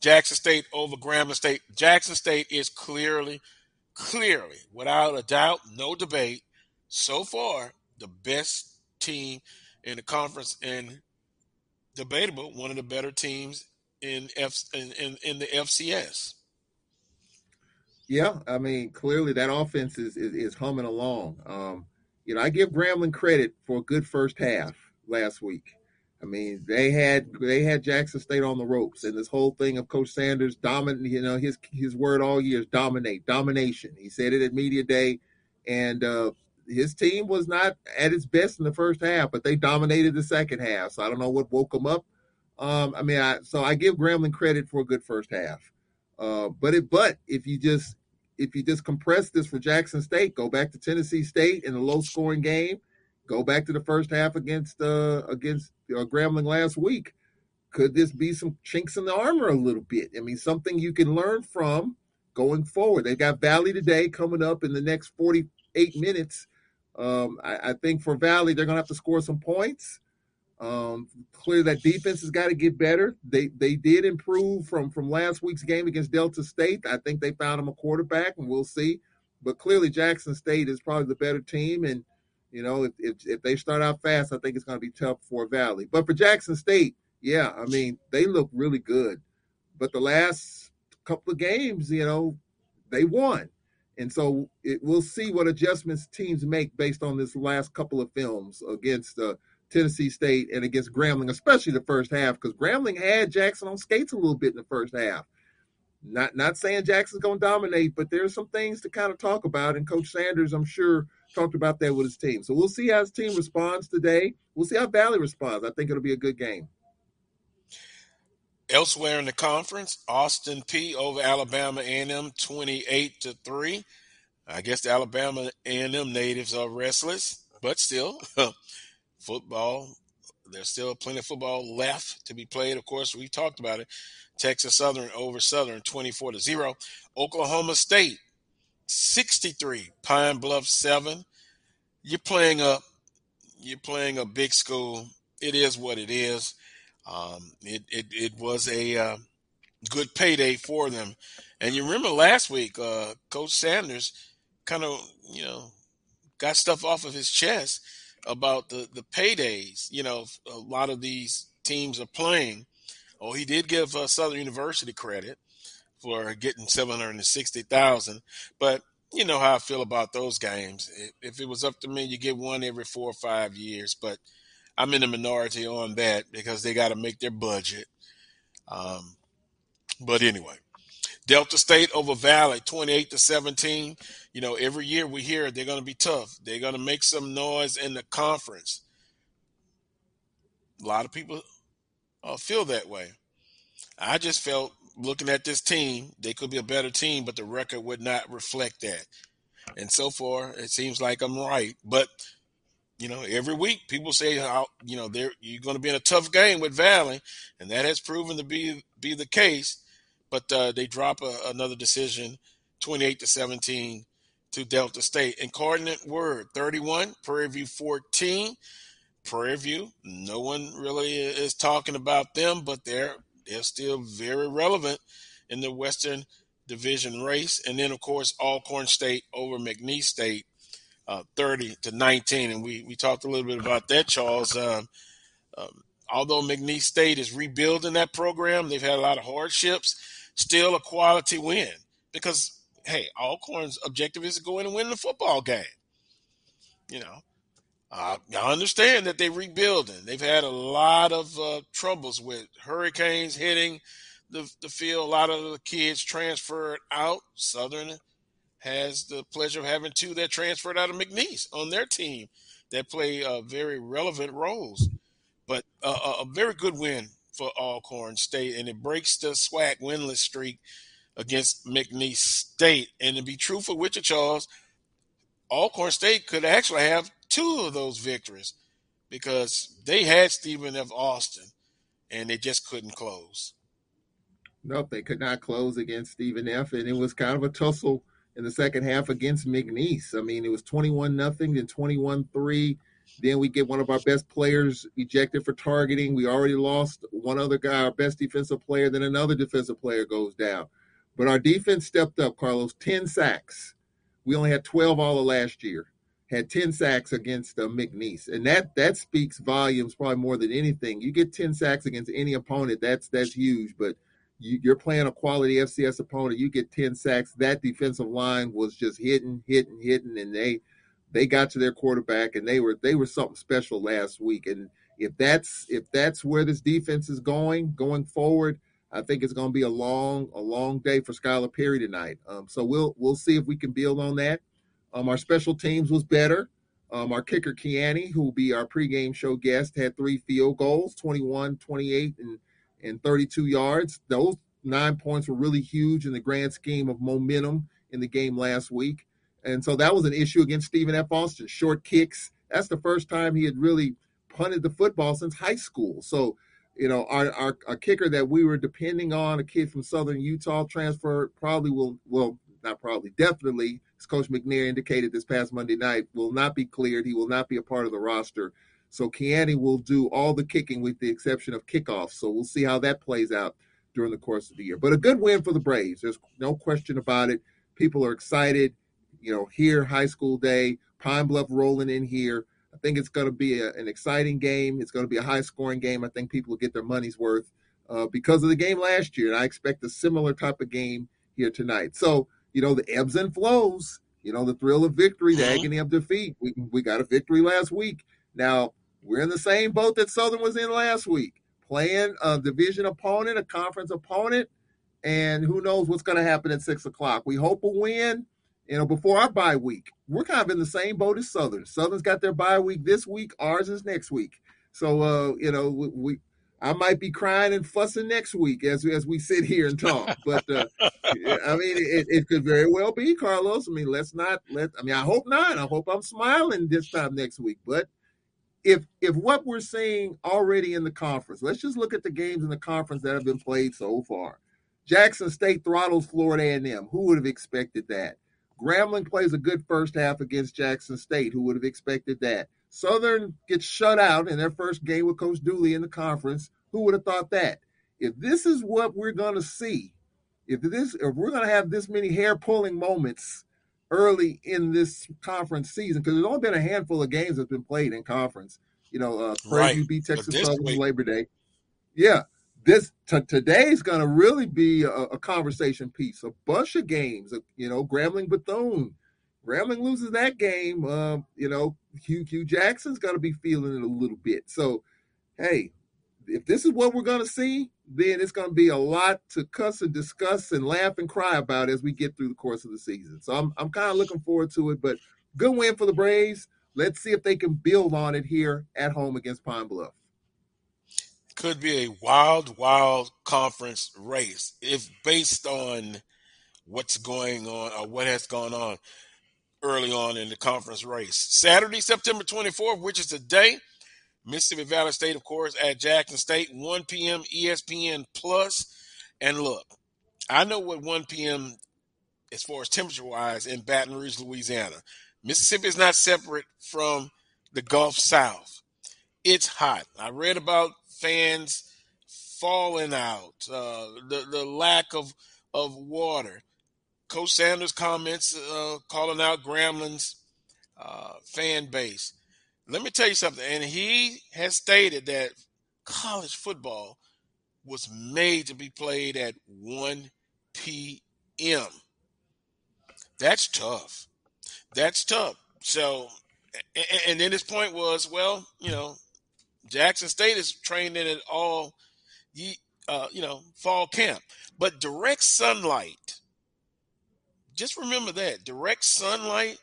Jackson State over Grambling State. Jackson State is clearly, clearly, without a doubt, no debate, so far the best team in the conference and debatable one of the better teams in F in, in, in the FCS. Yeah, I mean, clearly that offense is is, is humming along. Um, you know, I give Grambling credit for a good first half last week. I mean, they had they had Jackson State on the ropes, and this whole thing of Coach Sanders dominant. You know, his his word all year is dominate, domination. He said it at media day, and uh, his team was not at its best in the first half, but they dominated the second half. So I don't know what woke them up. Um, I mean, I so I give Grambling credit for a good first half. Uh, but it but if you just if you just compress this for Jackson State, go back to Tennessee State in a low scoring game, go back to the first half against uh, against uh, Grambling last week. Could this be some chinks in the armor a little bit? I mean, something you can learn from going forward. They got Valley today coming up in the next 48 minutes. Um, I, I think for Valley, they're going to have to score some points. Um, clear that defense has got to get better. They they did improve from from last week's game against Delta State. I think they found them a quarterback, and we'll see. But clearly, Jackson State is probably the better team, and you know if if, if they start out fast, I think it's going to be tough for Valley. But for Jackson State, yeah, I mean they look really good. But the last couple of games, you know, they won. And so it, we'll see what adjustments teams make based on this last couple of films against uh, Tennessee State and against Grambling, especially the first half, because Grambling had Jackson on skates a little bit in the first half. Not not saying Jackson's going to dominate, but there's some things to kind of talk about. And Coach Sanders, I'm sure, talked about that with his team. So we'll see how his team responds today. We'll see how Valley responds. I think it'll be a good game. Elsewhere in the conference, Austin Peay over Alabama A&M 28 to 3. I guess the Alabama A&M natives are restless, but still football there's still plenty of football left to be played. Of course, we talked about it. Texas Southern over Southern 24 to 0. Oklahoma State 63, Pine Bluff 7. You're playing up you're playing a big school. It is what it is. Um, it, it, it was a uh, good payday for them. And you remember last week, uh, Coach Sanders kind of, you know, got stuff off of his chest about the, the paydays. You know, a lot of these teams are playing. Oh, he did give uh, Southern University credit for getting 760000 But you know how I feel about those games. If it was up to me, you get one every four or five years. But I'm in the minority on that because they got to make their budget. Um, but anyway, Delta State over Valley, 28 to 17. You know, every year we hear they're going to be tough. They're going to make some noise in the conference. A lot of people uh, feel that way. I just felt looking at this team, they could be a better team, but the record would not reflect that. And so far, it seems like I'm right. But you know, every week people say how you know they're you're going to be in a tough game with Valley, and that has proven to be be the case. But uh, they drop a, another decision, 28 to 17 to Delta State. Incarnate Word 31, Prairie View 14. Prairie View, no one really is talking about them, but they're they're still very relevant in the Western Division race. And then, of course, Alcorn State over McNeese State, uh, 30 to 19. And we, we talked a little bit about that, Charles. Um, um, although McNeese State is rebuilding that program, they've had a lot of hardships, still a quality win because, hey, Alcorn's objective is to go in and win the football game. You know, uh, I understand that they're rebuilding. They've had a lot of uh, troubles with hurricanes hitting the, the field. A lot of the kids transferred out. Southern has the pleasure of having two that transferred out of McNeese on their team that play uh, very relevant roles. But uh, a very good win for Alcorn State, and it breaks the SWAC winless streak against McNeese State. And to be true for Wichita's, Alcorn State could actually have two of those victories because they had Stephen F. Austin and they just couldn't close. Nope, they could not close against Stephen F. And it was kind of a tussle in the second half against McNeese. I mean, it was 21 nothing, then 21 3. Then we get one of our best players ejected for targeting. We already lost one other guy, our best defensive player. Then another defensive player goes down. But our defense stepped up, Carlos, 10 sacks. We only had 12 all of last year. Had 10 sacks against uh, McNeese. And that that speaks volumes probably more than anything. You get 10 sacks against any opponent, that's that's huge. But you, are playing a quality FCS opponent. You get 10 sacks. That defensive line was just hitting, hitting, hitting, and they they got to their quarterback and they were they were something special last week. And if that's if that's where this defense is going going forward, I think it's going to be a long a long day for Skyler Perry tonight. Um, so we'll we'll see if we can build on that. Um, our special teams was better. Um, our kicker Kiani, who will be our pregame show guest, had three field goals, 21, 28, and and 32 yards. Those nine points were really huge in the grand scheme of momentum in the game last week. And so that was an issue against Stephen F. Austin. Short kicks. That's the first time he had really punted the football since high school. So, you know, our, our, kicker that we were depending on, a kid from Southern Utah transfer, probably will, well, not probably, definitely, as Coach McNair indicated this past Monday night, will not be cleared. He will not be a part of the roster. So Kiani will do all the kicking with the exception of kickoffs. So we'll see how that plays out during the course of the year. But a good win for the Braves. There's no question about it. People are excited. You know, here, high school day, Pine Bluff rolling in here. I think it's going to be a, an exciting game. It's going to be a high scoring game. I think people will get their money's worth uh, because of the game last year. And I expect a similar type of game here tonight. So, you know, the ebbs and flows, you know, the thrill of victory, the agony of defeat. We, we got a victory last week. Now, we're in the same boat that Southern was in last week, playing a division opponent, a conference opponent, and who knows what's going to happen at six o'clock. We hope a win, you know, before our bye week. We're kind of in the same boat as Southern. Southern's got their bye week this week. Ours is next week. So, uh, you know, we, we I might be crying and fussing next week as as we sit here and talk. But uh, I mean, it, it could very well be Carlos. I mean, let's not let. I mean, I hope not. I hope I'm smiling this time next week. But if if what we're seeing already in the conference, let's just look at the games in the conference that have been played so far. Jackson State throttles Florida A&M. Who would have expected that? Grambling plays a good first half against Jackson State. Who would have expected that? Southern gets shut out in their first game with Coach Dooley in the conference. Who would have thought that? If this is what we're going to see, if this if we're going to have this many hair pulling moments early in this conference season because there's only been a handful of games that's been played in conference. You know, uh, Prairie right. beat Texas Southern Labor Day. Yeah, this t- today's going to really be a, a, conversation piece. A bunch of games. You know, Grambling Bethune. Grambling loses that game. Uh, you know, Hue, Hue Jackson's going to be feeling it a little bit. So, hey, if this is what we're going to see, then it's going to be a lot to cuss and discuss and laugh and cry about as we get through the course of the season. So I'm I'm kind of looking forward to it. But good win for the Braves. Let's see if they can build on it here at home against Pine Bluff. Could be a wild, wild conference race if based on what's going on or what has gone on early on in the conference race. Saturday, September 24th, which is today, Mississippi Valley State, of course, at Jackson State, 1 p.m. ESPN Plus. And look, I know what 1 p.m. as far as temperature wise in Baton Rouge, Louisiana. Mississippi is not separate from the Gulf South. It's hot. I read about fans falling out, uh, the the lack of of water. Coach Sanders comments uh, calling out Grambling's uh, fan base. Let me tell you something. And he has stated that college football was made to be played at 1 p.m. That's tough. That's tough. So, and then his point was, well, you know, Jackson State is trained in it all, uh, you know, fall camp, but direct sunlight just remember that direct sunlight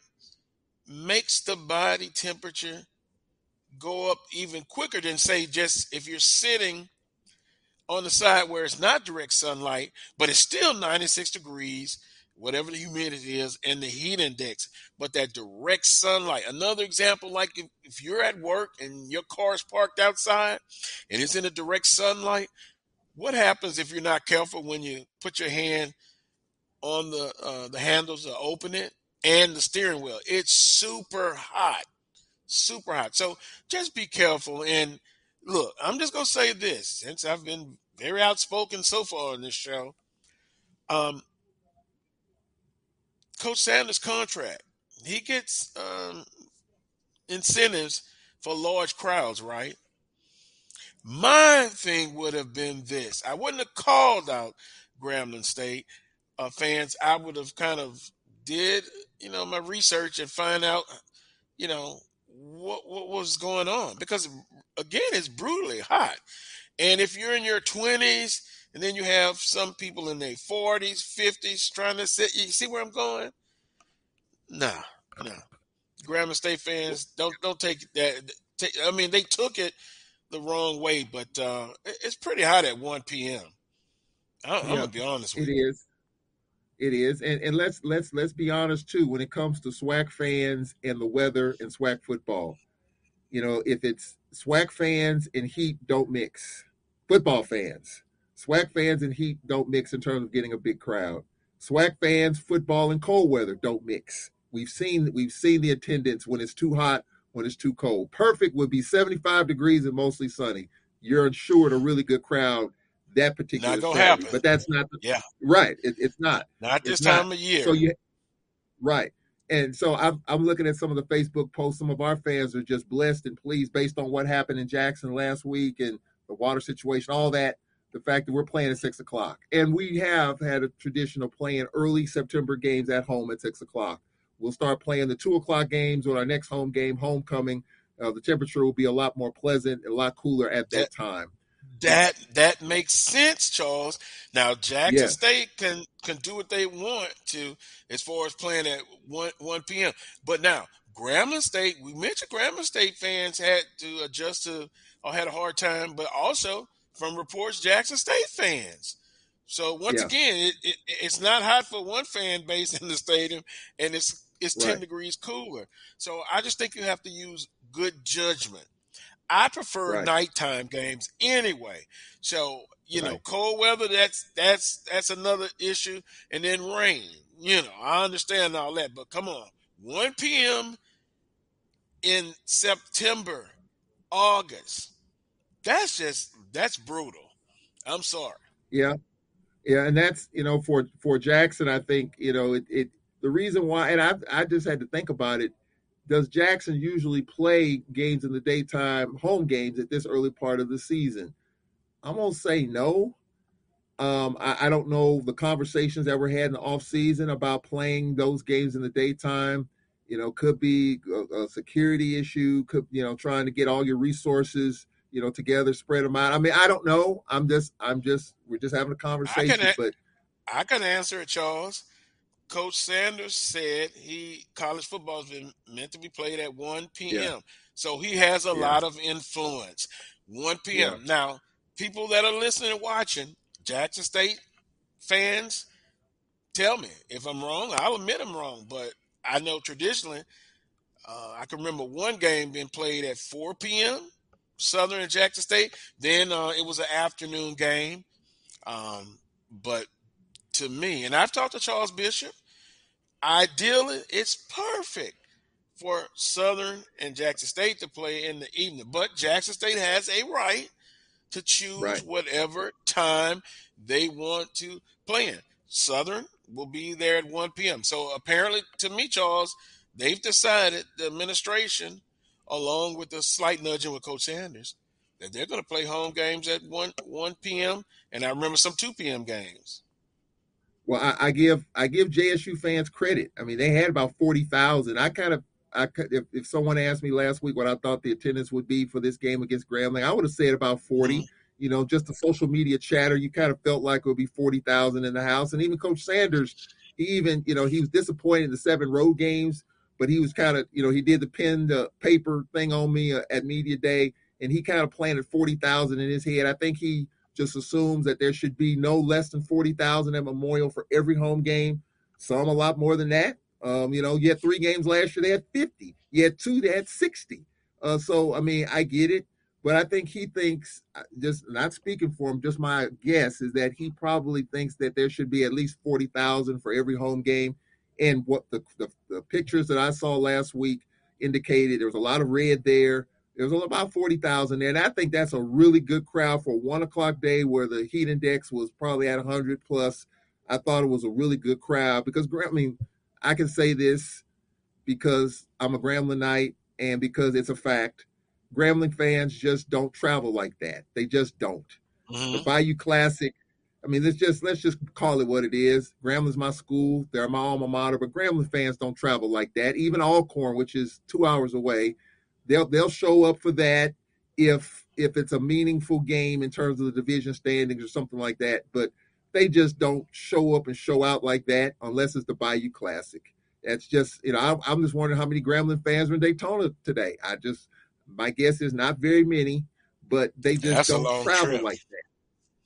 makes the body temperature go up even quicker than say just if you're sitting on the side where it's not direct sunlight, but it's still 96 degrees, whatever the humidity is, and the heat index. But that direct sunlight. Another example, like if, if you're at work and your car is parked outside and it's in the direct sunlight, what happens if you're not careful when you put your hand on the uh, the handles to open it and the steering wheel? It's super hot, super hot. So just be careful and look, I'm just gonna say this since I've been very outspoken so far on this show. Um, Coach Sanders' contract, he gets um, incentives for large crowds, right? My thing would have been this: I wouldn't have called out Grambling State uh, fans. I would have kind of did, you know, my research and find out, you know, what what was going on because again, it's brutally hot. And if you're in your 20s and then you have some people in their 40s, 50s trying to sit, you see where I'm going? Nah, nah. Grambling State fans don't don't take that. Take, I mean, they took it the wrong way, but uh, it's pretty hot at 1 p.m. I, am gonna be honest with it you. It is. It is, and and let's let's let's be honest too. When it comes to SWAC fans and the weather and SWAC football, you know, if it's SWAC fans and Heat don't mix, football fans, SWAC fans and Heat don't mix in terms of getting a big crowd. SWAC fans, football and cold weather don't mix. We've seen we've seen the attendance when it's too hot, when it's too cold. Perfect would be 75 degrees and mostly sunny. You're insured a really good crowd that particular not gonna Saturday. happen. But that's not the, yeah right. It, it's not. not this It's time not. of year. So you right. And so I'm I'm looking at some of the Facebook posts. Some of our fans are just blessed and pleased based on what happened in Jackson last week and the water situation, all that. The fact that we're playing at six o'clock, and we have had a tradition of playing early September games at home at six o'clock. We'll start playing the two o'clock games on our next home game, homecoming. Uh, the temperature will be a lot more pleasant, a lot cooler at that time. That that makes sense, Charles. Now Jackson Yes. State can can do what they want to as far as playing at one one p.m. But now Grambling State, we mentioned Grambling State fans had to adjust to or had a hard time, but also from reports, Jackson State fans. So once Yeah. again, it, it, it's not hot for one fan base in the stadium, and it's it's ten Right. degrees cooler. So I just think you have to use good judgment. I prefer Right. nighttime games anyway. So you know, cold weather that's that's that's another issue, and then rain. You know, I understand all that, but come on, 1 p.m. in September, August. That's just that's brutal. I'm sorry. Yeah, yeah, and that's you know for for Jackson, I think you know it. it the reason why, and I I just had to think about it. Does Jackson usually play games in the daytime, home games at this early part of the season? I'm gonna say no. Um, I, I don't know the conversations that were had in the off season about playing those games in the daytime. You know, could be a, a security issue. Could you know trying to get all your resources you know together, spread them out. I mean, I don't know. I'm just I'm just we're just having a conversation, a- but I can answer it, Charles. Coach Sanders said he college football has been meant to be played at 1 p.m. Yeah. So he has a Yeah. lot of influence. 1 p.m. Now, people that are listening and watching, Jackson State fans, tell me if I'm wrong. I'll admit I'm wrong, but I know traditionally, uh, I can remember one game being played at 4 p.m. Southern and Jackson State. Then uh, it was an afternoon game. Um, but to me, and I've talked to Charles Bishop, ideally it's perfect for Southern and Jackson State to play in the evening. But Jackson State has a right to choose Right. whatever time they want to play in. Southern will be there at 1 p.m. So apparently, to me, Charles, they've decided, the administration, along with the slight nudging with Coach Sanders, that they're going to play home games at 1, 1 p.m. And I remember some 2 p.m. games. Well, I, I give I give JSU fans credit. I mean, they had about forty thousand. I kind of I if, if someone asked me last week what I thought the attendance would be for this game against Grambling, I would have said about 40 You know, just the social media chatter, you kind of felt like it would be forty thousand in the house. And even Coach Sanders, he even, you know, he was disappointed in the seven road games, but he was kind of, you know, he did the pen the paper thing on me uh, at media day, and he kind of planted forty thousand in his head. I think he just assumes that there should be no less than forty thousand at Memorial for every home game. Some a lot more than that. Um, you know, you had three games last year; they had fifty. You had two; they had sixty. Uh, so I mean, I get it. But I think he thinks, uh, just not speaking for him, just my guess is that he probably thinks that there should be at least 40,000 for every home game. And what the, the, the, pictures that I saw last week indicated there was a lot of red there. There was about 40,000 there. And I think that's a really good crowd for a one o'clock day where the heat index was probably at 100 plus. I thought it was a really good crowd because, I mean, I can say this because I'm a Gramblinite and because it's a fact Grambling fans just don't travel like that. They just don't. Mm-hmm. The Bayou Classic, I mean, let's just let's just call it what it is. Grambling's my school, they're my alma mater, but Grambling fans don't travel like that. Even Alcorn, which is two hours away, they'll they'll show up for that if if it's a meaningful game in terms of the division standings or something like that. But they just don't show up and show out like that unless it's the Bayou Classic. That's just you know I, am just wondering how many Grambling fans were in Daytona today. I just my guess is not very many, but they just That's don't travel trip. like that.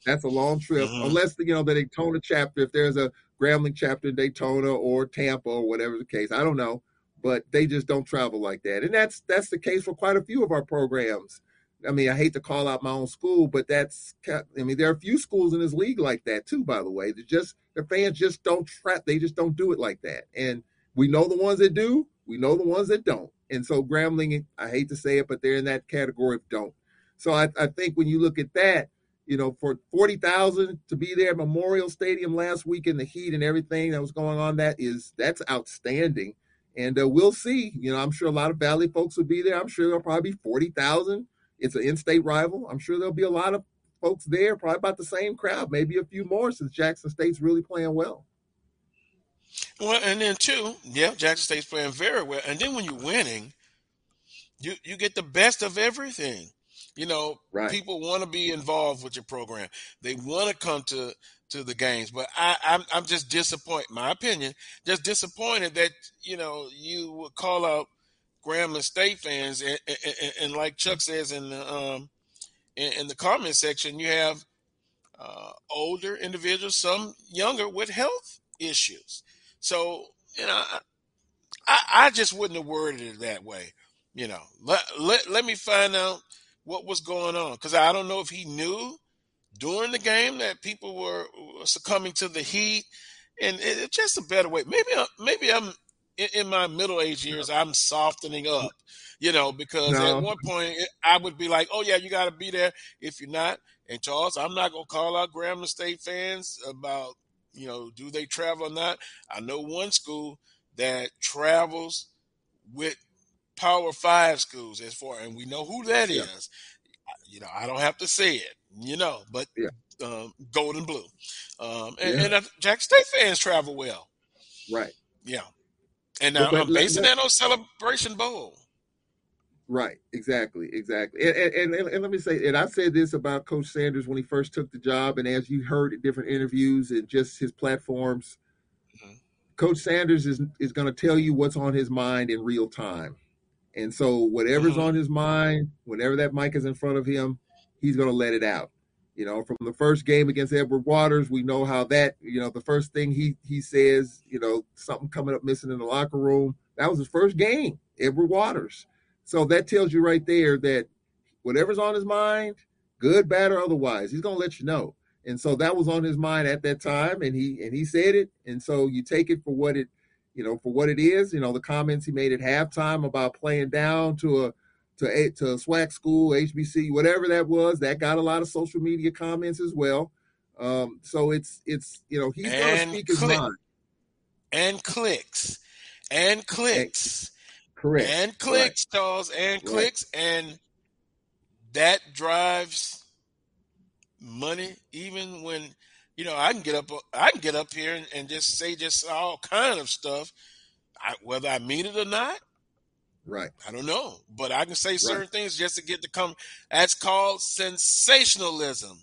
That's a long trip, mm-hmm. unless you know the Daytona chapter. If there's a Grambling chapter in Daytona or Tampa or whatever the case, I don't know, but they just don't travel like that, and that's that's the case for quite a few of our programs. I mean, I hate to call out my own school, but that's I mean, there are a few schools in this league like that too. By the way, they just the fans just don't trap. They just don't do it like that, and we know the ones that do. We know the ones that don't. And so Grambling, I hate to say it, but they're in that category of don't. So I, I think when you look at that, you know, for 40,000 to be there at Memorial Stadium last week in the heat and everything that was going on, that is, that's outstanding. And uh, we'll see. You know, I'm sure a lot of Valley folks will be there. I'm sure there'll probably be 40,000. It's an in state rival. I'm sure there'll be a lot of folks there, probably about the same crowd, maybe a few more since Jackson State's really playing well. Well, and then too, yeah, Jackson State's playing very well. And then when you're winning, you you get the best of everything. You know, right. people want to be involved with your program. They want to come to to the games, but I, I'm I'm just disappointed. My opinion, just disappointed that you know you would call out Grambling State fans, and, and, and like Chuck says in the um in, in the comment section, you have uh, older individuals, some younger with health issues. So, you know, I, I just wouldn't have worded it that way. You know, let, let, let me find out what was going on. Because I don't know if he knew during the game that people were succumbing to the heat. And it's just a better way. Maybe, uh, maybe I'm in my middle age years, I'm softening up, you know, because no. at one point I would be like, oh, yeah, you got to be there if you're not. And Charles, I'm not going to call out Grambling State fans about you know, do they travel or not? I know one school that travels with Power Five schools as far, and we know who that yeah. is. You know, I don't have to say it. You know, but yeah. um, gold and blue, um, and, yeah. and uh, Jack State fans travel well. Right. Yeah. And uh, I'm basing that on Celebration Bowl. Right, exactly, exactly. And, and, and, and, let me say, and I said this about Coach Sanders when he first took the job, and as you heard at different interviews and just his platforms, mm-hmm. Coach Sanders is is going to tell you what's on his mind in real time. And so, whatever's mm-hmm. on his mind, whenever that mic is in front of him, he's going to let it out. You know, from the first game against Edward Waters, we know how that. You know, the first thing he he says, you know, something coming up missing in the locker room. That was his first game, Edward Waters so that tells you right there that whatever's on his mind, good, bad, or otherwise, he's gonna let you know. And so that was on his mind at that time, and he and he said it. And so you take it for what it, you know, for what it is. You know, the comments he made at halftime about playing down to a to a to a SWAC school, HBC, whatever that was, that got a lot of social media comments as well. Um, so it's it's you know he's gonna speak his mind and clicks and clicks Correct. And clicks, right. Charles, and clicks, and that drives money. Even when you know, I can get up, I can get up here and, and just say just all kind of stuff, I, whether I mean it or not. Right. I don't know, but I can say certain right. things just to get to come. That's called sensationalism.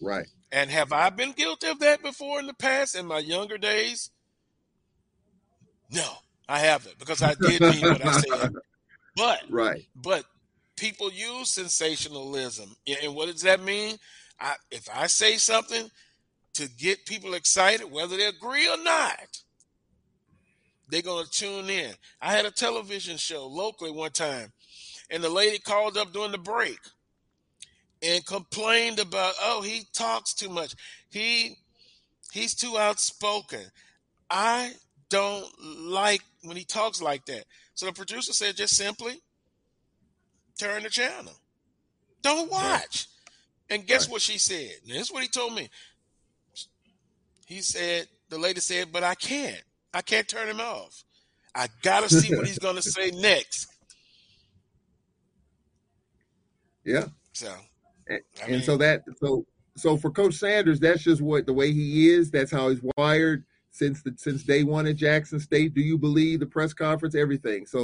Right. And have I been guilty of that before in the past in my younger days? No, I haven't because I did mean what I said. But right. But people use sensationalism, and what does that mean? I, if I say something to get people excited, whether they agree or not, they're going to tune in. I had a television show locally one time, and the lady called up during the break and complained about, oh, he talks too much. He he's too outspoken. I don't like when he talks like that. So the producer said, just simply turn the channel. Don't watch. And guess right. what she said? This is what he told me. He said, the lady said, but I can't. I can't turn him off. I gotta see what he's gonna say next. Yeah. So and, I mean, and so that so so for Coach Sanders, that's just what the way he is. That's how he's wired since the since day one at Jackson State. Do you believe the press conference, everything? So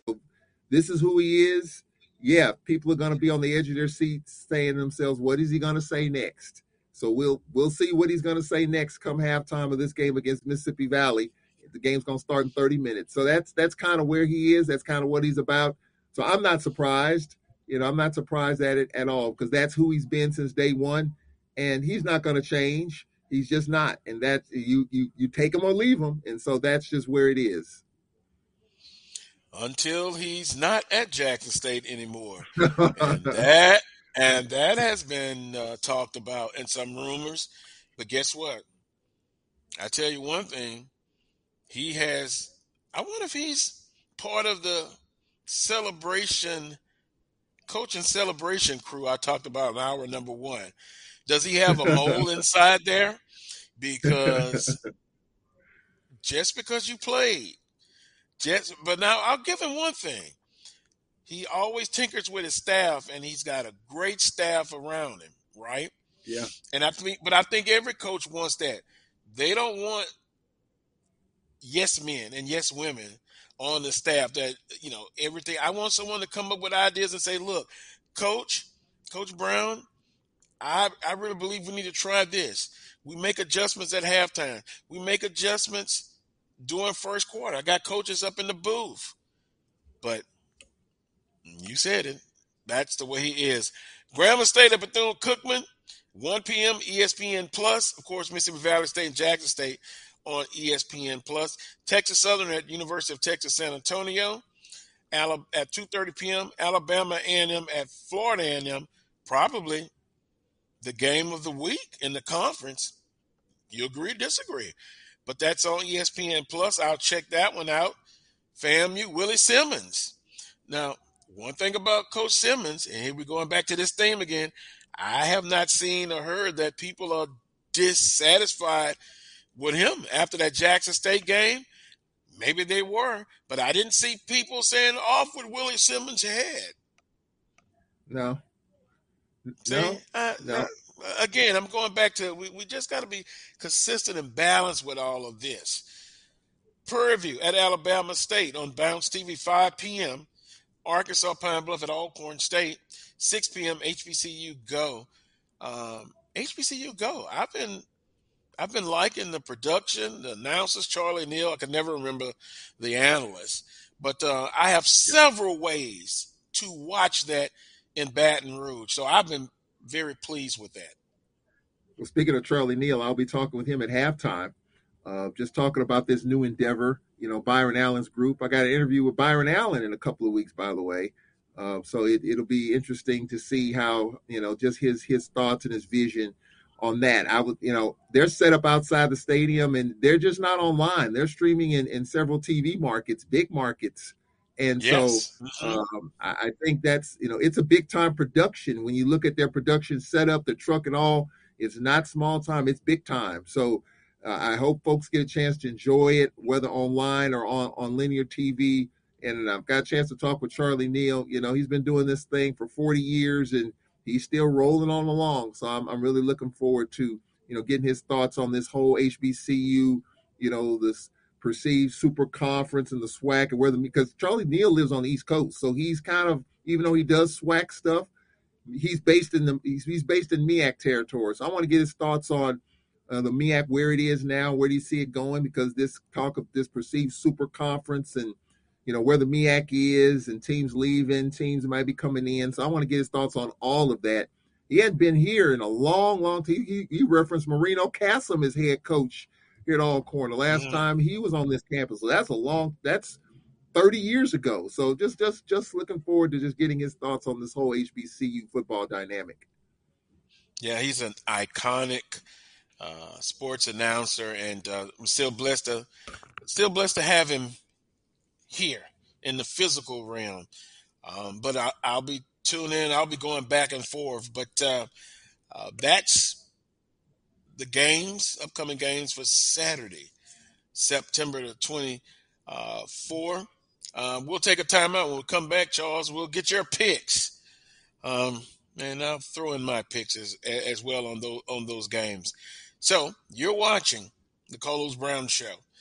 this is who he is. Yeah, people are going to be on the edge of their seats saying to themselves, "What is he going to say next?" So we'll we'll see what he's going to say next come halftime of this game against Mississippi Valley. The game's going to start in 30 minutes. So that's that's kind of where he is. That's kind of what he's about. So I'm not surprised. You know, I'm not surprised at it at all because that's who he's been since day one, and he's not going to change. He's just not, and that you you you take him or leave him, and so that's just where it is. Until he's not at Jackson State anymore, and that and that has been uh, talked about in some rumors. But guess what? I tell you one thing: he has. I wonder if he's part of the celebration coaching celebration crew I talked about in hour number one. Does he have a mole inside there? Because just because you played, just but now I'll give him one thing. He always tinkers with his staff, and he's got a great staff around him, right? Yeah. And I think, but I think every coach wants that. They don't want yes men and yes women on the staff that you know everything. I want someone to come up with ideas and say, "Look, Coach, Coach Brown, I I really believe we need to try this. We make adjustments at halftime. We make adjustments during first quarter. I got coaches up in the booth, but you said it. That's the way he is. Grambling State at Bethune Cookman, 1 p.m. ESPN Plus. Of course, Mississippi Valley State and Jackson State on ESPN Plus. Texas Southern at University of Texas San Antonio at 2:30 p.m. Alabama A&M at Florida A&M. Probably the game of the week in the conference. You agree, disagree? But that's on ESPN Plus. I'll check that one out. FAMU, Willie Simmons. Now, one thing about Coach Simmons, and here we're going back to this theme again. I have not seen or heard that people are dissatisfied with him after that Jackson State game. Maybe they were, but I didn't see people saying off with Willie Simmons' head. No. See, no. Uh, no. Again, I'm going back to we, we just got to be consistent and balanced with all of this. Prairie View at Alabama State on Bounce TV, 5 p.m. Arkansas Pine Bluff at Alcorn State, 6 p.m. HBCU Go. Um, HBCU Go. I've been I've been liking the production, the announcers, Charlie Neal. I can never remember the analyst, but uh, I have several ways to watch that in Baton Rouge. So I've been very pleased with that. Well, speaking of Charlie Neal, I'll be talking with him at halftime, uh, just talking about this new endeavor. You know, Byron Allen's group. I got an interview with Byron Allen in a couple of weeks, by the way. Uh, so it, it'll be interesting to see how you know just his his thoughts and his vision on that. I would, you know, they're set up outside the stadium and they're just not online. They're streaming in, in several TV markets, big markets. And yes. so mm-hmm. um, I, I, think that's, you know, it's a big time production. When you look at their production setup, the truck and all, it's not small time, it's big time. So uh, I hope folks get a chance to enjoy it, whether online or on, on linear TV. And I've got a chance to talk with Charlie Neal. You know, he's been doing this thing for 40 years and he's still rolling on along. So I'm, I'm really looking forward to, you know, getting his thoughts on this whole HBCU, you know, this perceived super conference and the SWAC and whether because Charlie Neal lives on the East Coast. So he's kind of, even though he does SWAC stuff, he's based in the he's, he's based in MEAC territory. So I want to get his thoughts on uh, the MEAC, where it is now, where do you see it going? Because this talk of this perceived super conference and you know, where the MEAC is and teams leaving, teams might be coming in. So I want to get his thoughts on all of that. He hadn't been here in a long, long time. He, he referenced Marino Casem as head coach here at Alcorn. The last mm-hmm. time he was on this campus. So that's a long, that's 30 years ago. So just, just, just looking forward to just getting his thoughts on this whole HBCU football dynamic. Yeah, he's an iconic uh, sports announcer, and uh, I'm still blessed to still blessed to have him here in the physical realm. Um, but I, will be tuning in. I'll be going back and forth. But uh, uh, that's the games, upcoming games for Saturday, September the 24th. Um, we'll take a timeout. When we come back, Charles, we'll get your picks. Um, and I'll throw in my picks as, as well on those on those games. So you're watching the Carlos Brown Show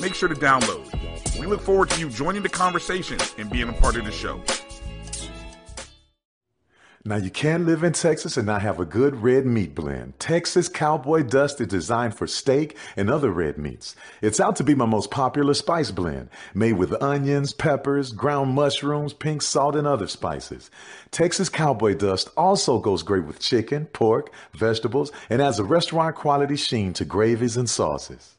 Make sure to download. We look forward to you joining the conversation and being a part of the show. Now, you can live in Texas and not have a good red meat blend. Texas Cowboy Dust is designed for steak and other red meats. It's out to be my most popular spice blend, made with onions, peppers, ground mushrooms, pink salt, and other spices. Texas Cowboy Dust also goes great with chicken, pork, vegetables, and adds a restaurant quality sheen to gravies and sauces.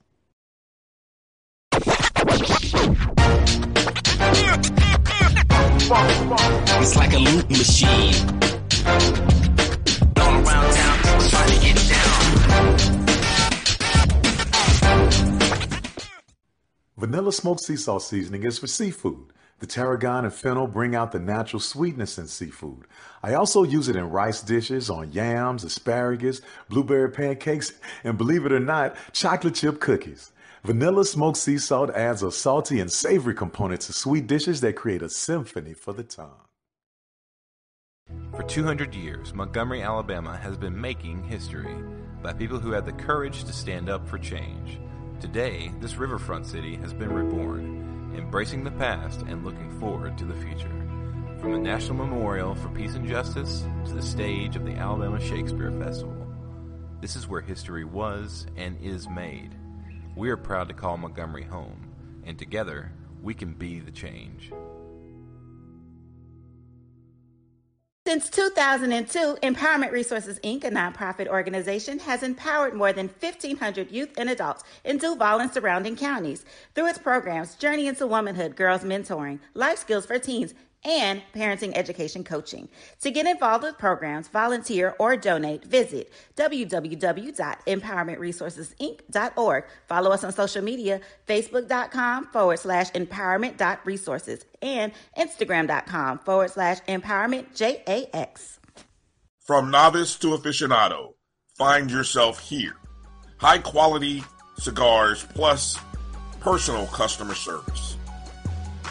It's like a loop machine. Vanilla smoked sea salt seasoning is for seafood. The tarragon and fennel bring out the natural sweetness in seafood. I also use it in rice dishes, on yams, asparagus, blueberry pancakes, and believe it or not, chocolate chip cookies. Vanilla smoked sea salt adds a salty and savory component to sweet dishes that create a symphony for the tongue. For 200 years, Montgomery, Alabama has been making history by people who had the courage to stand up for change. Today, this riverfront city has been reborn, embracing the past and looking forward to the future. From the National Memorial for Peace and Justice to the stage of the Alabama Shakespeare Festival, this is where history was and is made. We are proud to call Montgomery home, and together we can be the change. Since 2002, Empowerment Resources Inc., a nonprofit organization, has empowered more than 1,500 youth and adults in Duval and surrounding counties through its programs Journey into Womanhood, Girls Mentoring, Life Skills for Teens, and parenting education coaching. To get involved with programs, volunteer, or donate, visit www.empowermentresourcesinc.org. Follow us on social media, facebook.com forward slash empowerment.resources and instagram.com forward slash empowerment JAX. From novice to aficionado, find yourself here. High quality cigars plus personal customer service.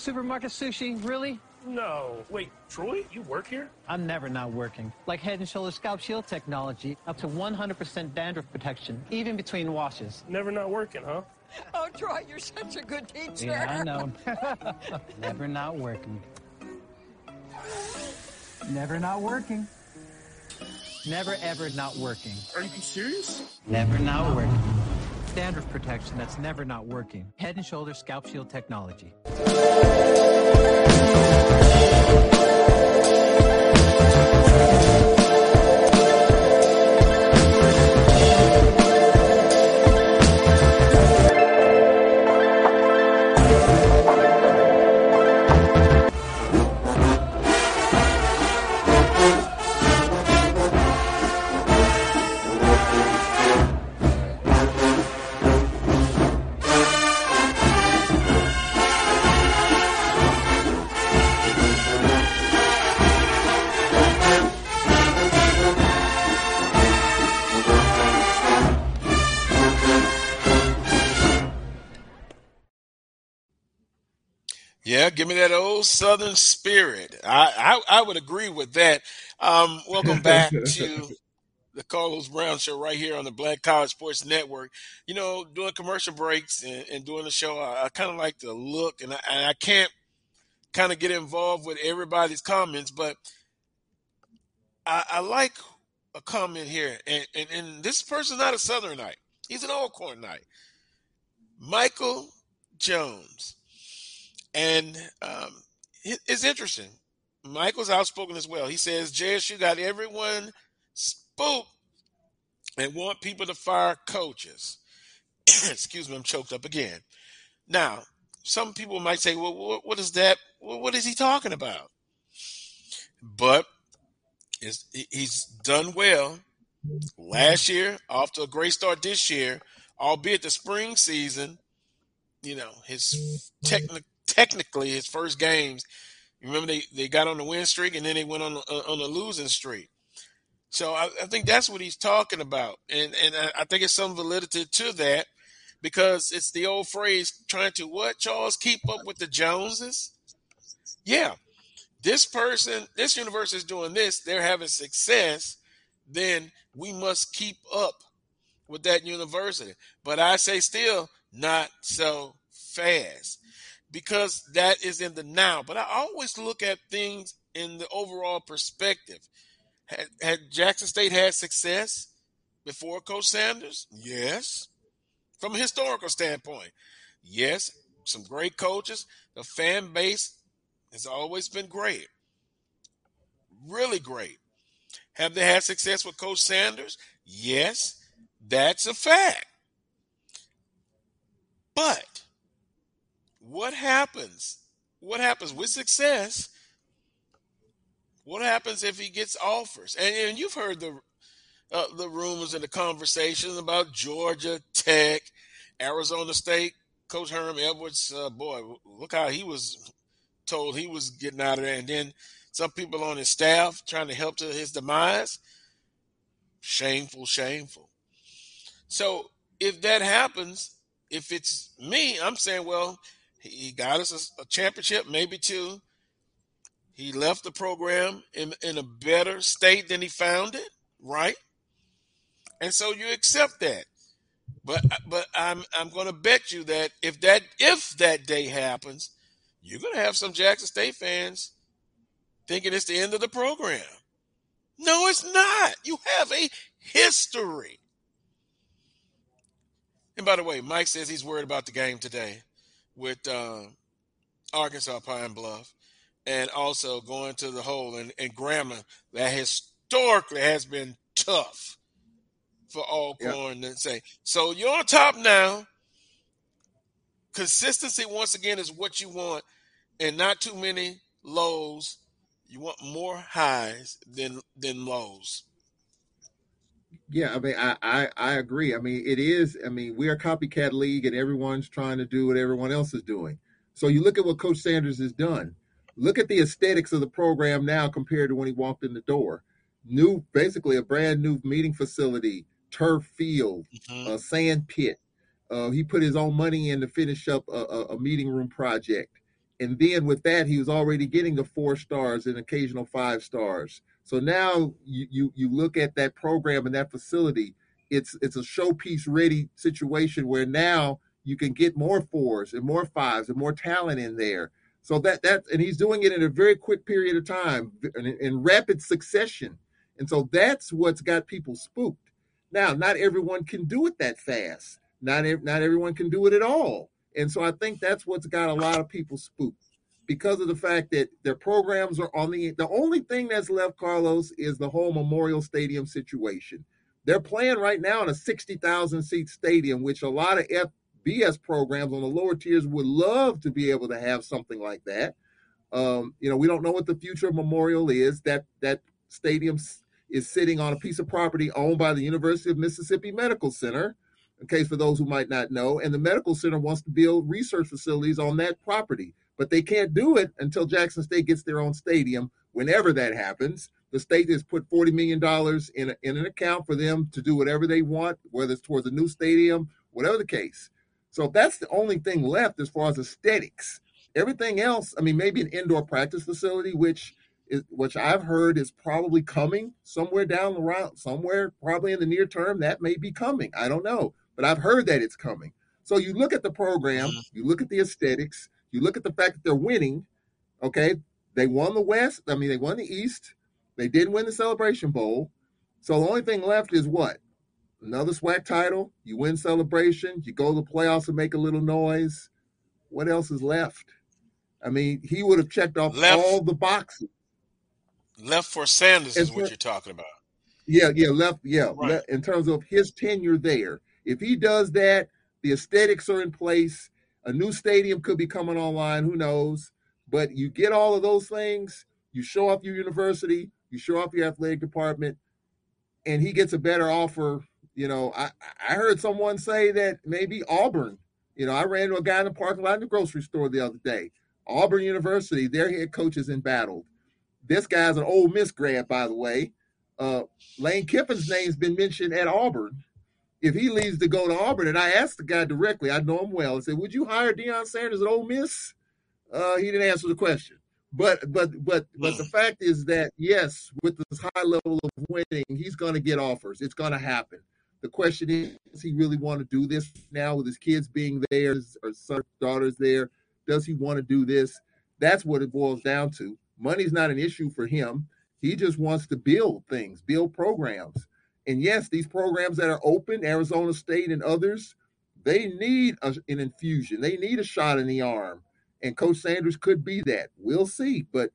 Supermarket sushi, really? No. Wait, Troy, you work here? I'm never not working. Like Head & Shoulders Scalp Shield technology, up to 100% dandruff protection, even between washes. Never not working, huh? Oh, Troy, you're such a good teacher. Yeah, I know. never not working. Never not working. Never ever not working. Are you serious? Never not working. Dandruff protection that's never not working. Head and Shoulders Scalp Shield technology. Give me that old Southern spirit. I I, I would agree with that. Um, welcome back to the Carlos Brown Show right here on the Black College Sports Network. You know, doing commercial breaks and, and doing the show, I, I kind of like to look, and I, and I can't kind of get involved with everybody's comments, but I, I like a comment here, and, and and this person's not a Southernite; he's an Alcornite. Michael Jones. And um, it's interesting. Michael's outspoken as well. He says JSU got everyone spooked and want people to fire coaches. Excuse me, I'm choked up again. Now, some people might say, well, what, is that? What is he talking about? But he's done well last year, off to a great start this year, albeit the spring season, you know, his technical technically his first games. Remember they, they got on the win streak and then they went on uh, on the losing streak. So I, I, think that's what he's talking about, and and I, I think it's some validity to that because it's the old phrase trying to what Charles keep up with the Joneses. Yeah, this person, this universe is doing this. They're having success. Then we must keep up with that university. But I say still not so fast because that is in the now. But I always look at things in the overall perspective. Had, had Jackson State had success before Coach Sanders? Yes. From a historical standpoint, yes. Some great coaches. The fan base has always been great. Really great. Have they had success with Coach Sanders? Yes, that's a fact. But what happens? What happens with success? What happens if he gets offers? And, and you've heard the uh, the rumors and the conversations about Georgia Tech, Arizona State. Coach Herm Edwards, uh, boy, look how he was told he was getting out of there, and then some people on his staff trying to help to his demise. Shameful, shameful. So if that happens, if it's me, I'm saying, well, he got us a, a championship, maybe two. He left the program in, in a better state than he found it, right? And so you accept that. But but I'm I'm going to bet you that if that if that day happens, you're going to have some Jackson State fans thinking it's the end of the program. No, it's not. You have a history. And by the way, Mike says he's worried about the game today with uh, Arkansas Pine Bluff, and also going to the hole and, and Grambling that historically has been tough for Alcorn yep. to say. So you're on top now. Consistency once again is what you want, and not too many lows. You want more highs than than lows. Yeah, I mean, I, I, I agree. I mean, it is. I mean, we're a copycat league, and everyone's trying to do what everyone else is doing. So you look at what Coach Sanders has done. Look at the aesthetics of the program now compared to when he walked in the door. New, basically a brand new meeting facility, turf field, mm-hmm. a sand pit. Uh, he put his own money in to finish up a, a, a meeting room project, and then with that, he was already getting the four stars and occasional five stars. So now you, you you look at that program and that facility, it's it's a showpiece ready situation where now you can get more fours and more fives and more talent in there. So that that and he's doing it in a very quick period of time in, in rapid succession. And so that's what's got people spooked. Now, not everyone can do it that fast. not not everyone can do it at all. And so I think that's what's got a lot of people spooked because of the fact that their programs are on the the only thing that's left, Carlos, is the whole Memorial Stadium situation. They're playing right now in a 60,000 seat stadium, which a lot of FBS programs on the lower tiers would love to be able to have something like that. Um, you know, we don't know what the future of Memorial is. That that stadium is sitting on a piece of property owned by the University of Mississippi Medical Center. In case for those who might not know, and the medical center wants to build research facilities on that property, but they can't do it until Jackson State gets their own stadium. Whenever that happens, the state has put $40 million in, a, in an account for them to do whatever they want, whether it's towards a new stadium, whatever the case. So that's the only thing left as far as aesthetics. Everything else, I mean, maybe an indoor practice facility, which is which I've heard is probably coming somewhere down the route, somewhere probably in the near term. That may be coming. I don't know, but I've heard that it's coming. So you look at the program, mm-hmm. you look at the aesthetics, you look at the fact that they're winning. Okay, they won the West. I mean, they won the East. They did win the Celebration Bowl. So the only thing left is what? Another SWAC title. You win Celebration. You go to the playoffs and make a little noise. What else is left? I mean, he would have checked off left, all the boxes. Left for Sanders is what you're talking about. Yeah, yeah, left. Yeah, right. left, in terms of his tenure there. If he does that, the aesthetics are in place. A new stadium could be coming online. Who knows? But you get all of those things. You show off your university. You show off your athletic department, and he gets a better offer. You know, I I heard someone say that maybe Auburn. You know, I ran into a guy in the parking lot in the grocery store the other day. Auburn University, their head coach is embattled. This guy's an Ole Miss grad, by the way. Uh, Lane Kiffin's name's been mentioned at Auburn. If he leaves to go to Auburn, and I asked the guy directly, I know him well, I said, "Would you hire Deion Sanders at Ole Miss?" Uh, he didn't answer the question. But but but but the fact is that yes, with this high level of winning, he's going to get offers. It's going to happen. The question is, does he really want to do this now with his kids being there, or son, daughters there? Does he want to do this? That's what it boils down to. Money's not an issue for him. He just wants to build things, build programs. And yes, these programs that are open, Arizona State and others, they need a, an infusion. They need a shot in the arm. And Coach Sanders could be that. We'll see. But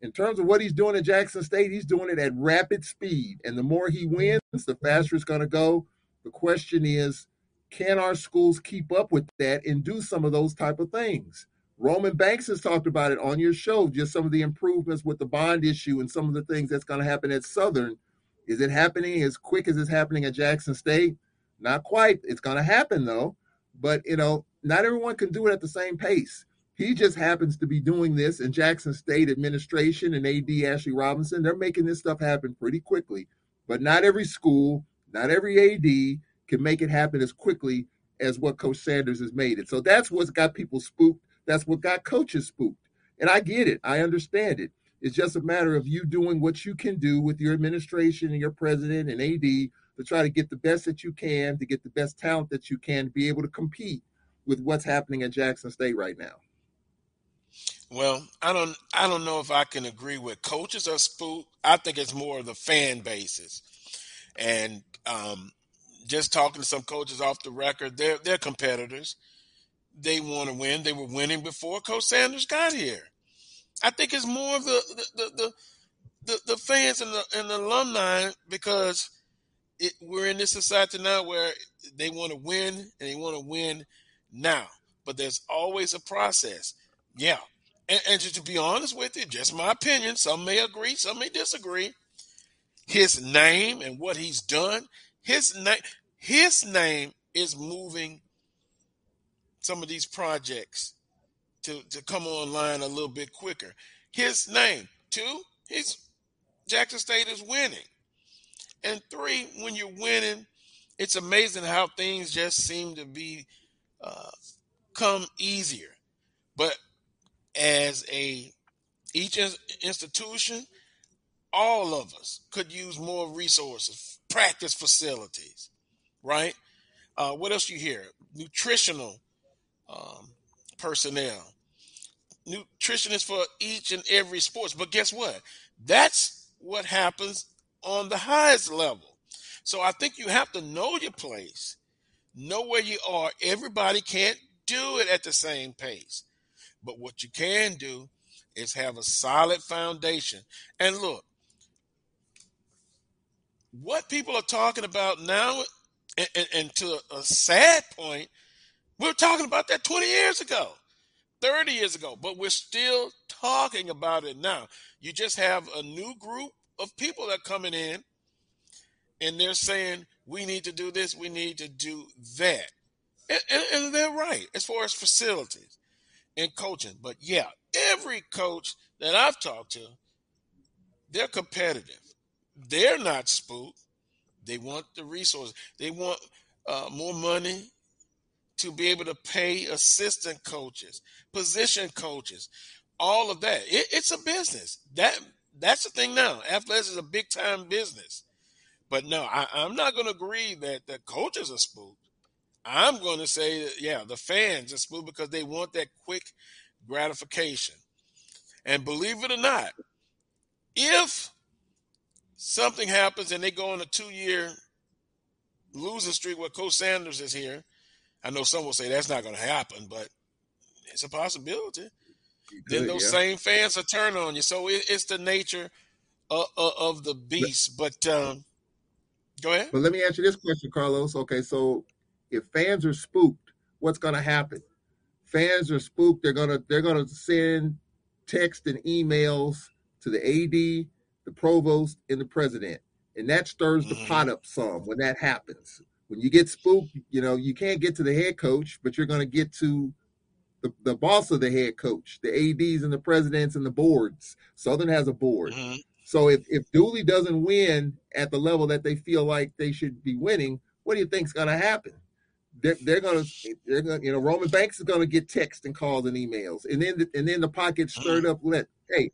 in terms of what he's doing at Jackson State, he's doing it at rapid speed. And the more he wins, the faster it's going to go. The question is, can our schools keep up with that and do some of those type of things? Roman Banks has talked about it on your show, just some of the improvements with the bond issue and some of the things that's going to happen at Southern. Is it happening as quick as it's happening at Jackson State? Not quite. It's going to happen though. But, you know, not everyone can do it at the same pace. He just happens to be doing this, and Jackson State administration and AD Ashley Robinson, they're making this stuff happen pretty quickly. But not every school, not every AD can make it happen as quickly as what Coach Sanders has made it. So that's what's got people spooked. That's what got coaches spooked. And I get it. I understand it. It's just a matter of you doing what you can do with your administration and your president and AD to try to get the best that you can, to get the best talent that you can, to be able to compete with what's happening at Jackson State right now. Well, I don't I don't know if I can agree with coaches are spooked. I think it's more of the fan bases. And um, just talking to some coaches off the record, they're they're competitors. They want to win. They were winning before Coach Sanders got here. I think it's more of the the the the, the fans and the and the alumni because it, we're in this society now where they want to win and they want to win now. But there's always a process. Yeah. And, and to be honest with you, just my opinion, some may agree, some may disagree. His name and what he's done, his name his name is moving some of these projects to, to come online a little bit quicker. His name, two, he's Jackson State is winning. And three, when you're winning, it's amazing how things just seem to be uh, come easier. But as a each institution, all of us could use more resources, practice facilities, right? Uh, what else you hear? Nutritional um, personnel, nutritionists for each and every sports. But guess what? That's what happens on the highest level. So I think you have to know your place. know where you are. Everybody can't do it at the same pace. But what you can do is have a solid foundation. And look, what people are talking about now, and, and, and to a sad point, we were talking about that 20 years ago, 30 years ago, but we're still talking about it now. You just have a new group of people that are coming in and they're saying, we need to do this, we need to do that. And, and, and they're right as far as facilities and coaching. But yeah, every coach that I've talked to, they're competitive. They're not spooked. They want the resources. They want uh, more money to be able to pay assistant coaches, position coaches, all of that. It, it's a business. That that's the thing now. Athletics is a big time business. But no, I, I'm not going to agree that the coaches are spooked. I'm going to say that yeah, the fans are spooked because they want that quick gratification. And believe it or not, if something happens and they go on a two year losing streak where Coach Sanders is here, I know some will say that's not going to happen, but it's a possibility. Could, then those yeah. same fans will turn on you. So it, it's the nature of, of the beast. But um, go ahead. But let me ask you this question, Carlos. Okay, so if fans are spooked, what's going to happen? Fans are spooked. They're gonna they're gonna send text and emails to the AD, the provost, and the president, and that stirs the pot mm-hmm. up some when that happens. When you get spooked, you know you can't get to the head coach, but you're going to get to the, the boss of the head coach, the ads and the presidents and the boards. Southern has a board. Mm-hmm. So if if Dooley doesn't win at the level that they feel like they should be winning, what do you think's going to happen? they're, they're gonna they're gonna you know Roman Banks is gonna get texts and calls and emails, and then the, and then the pocket stirred up. Let hey,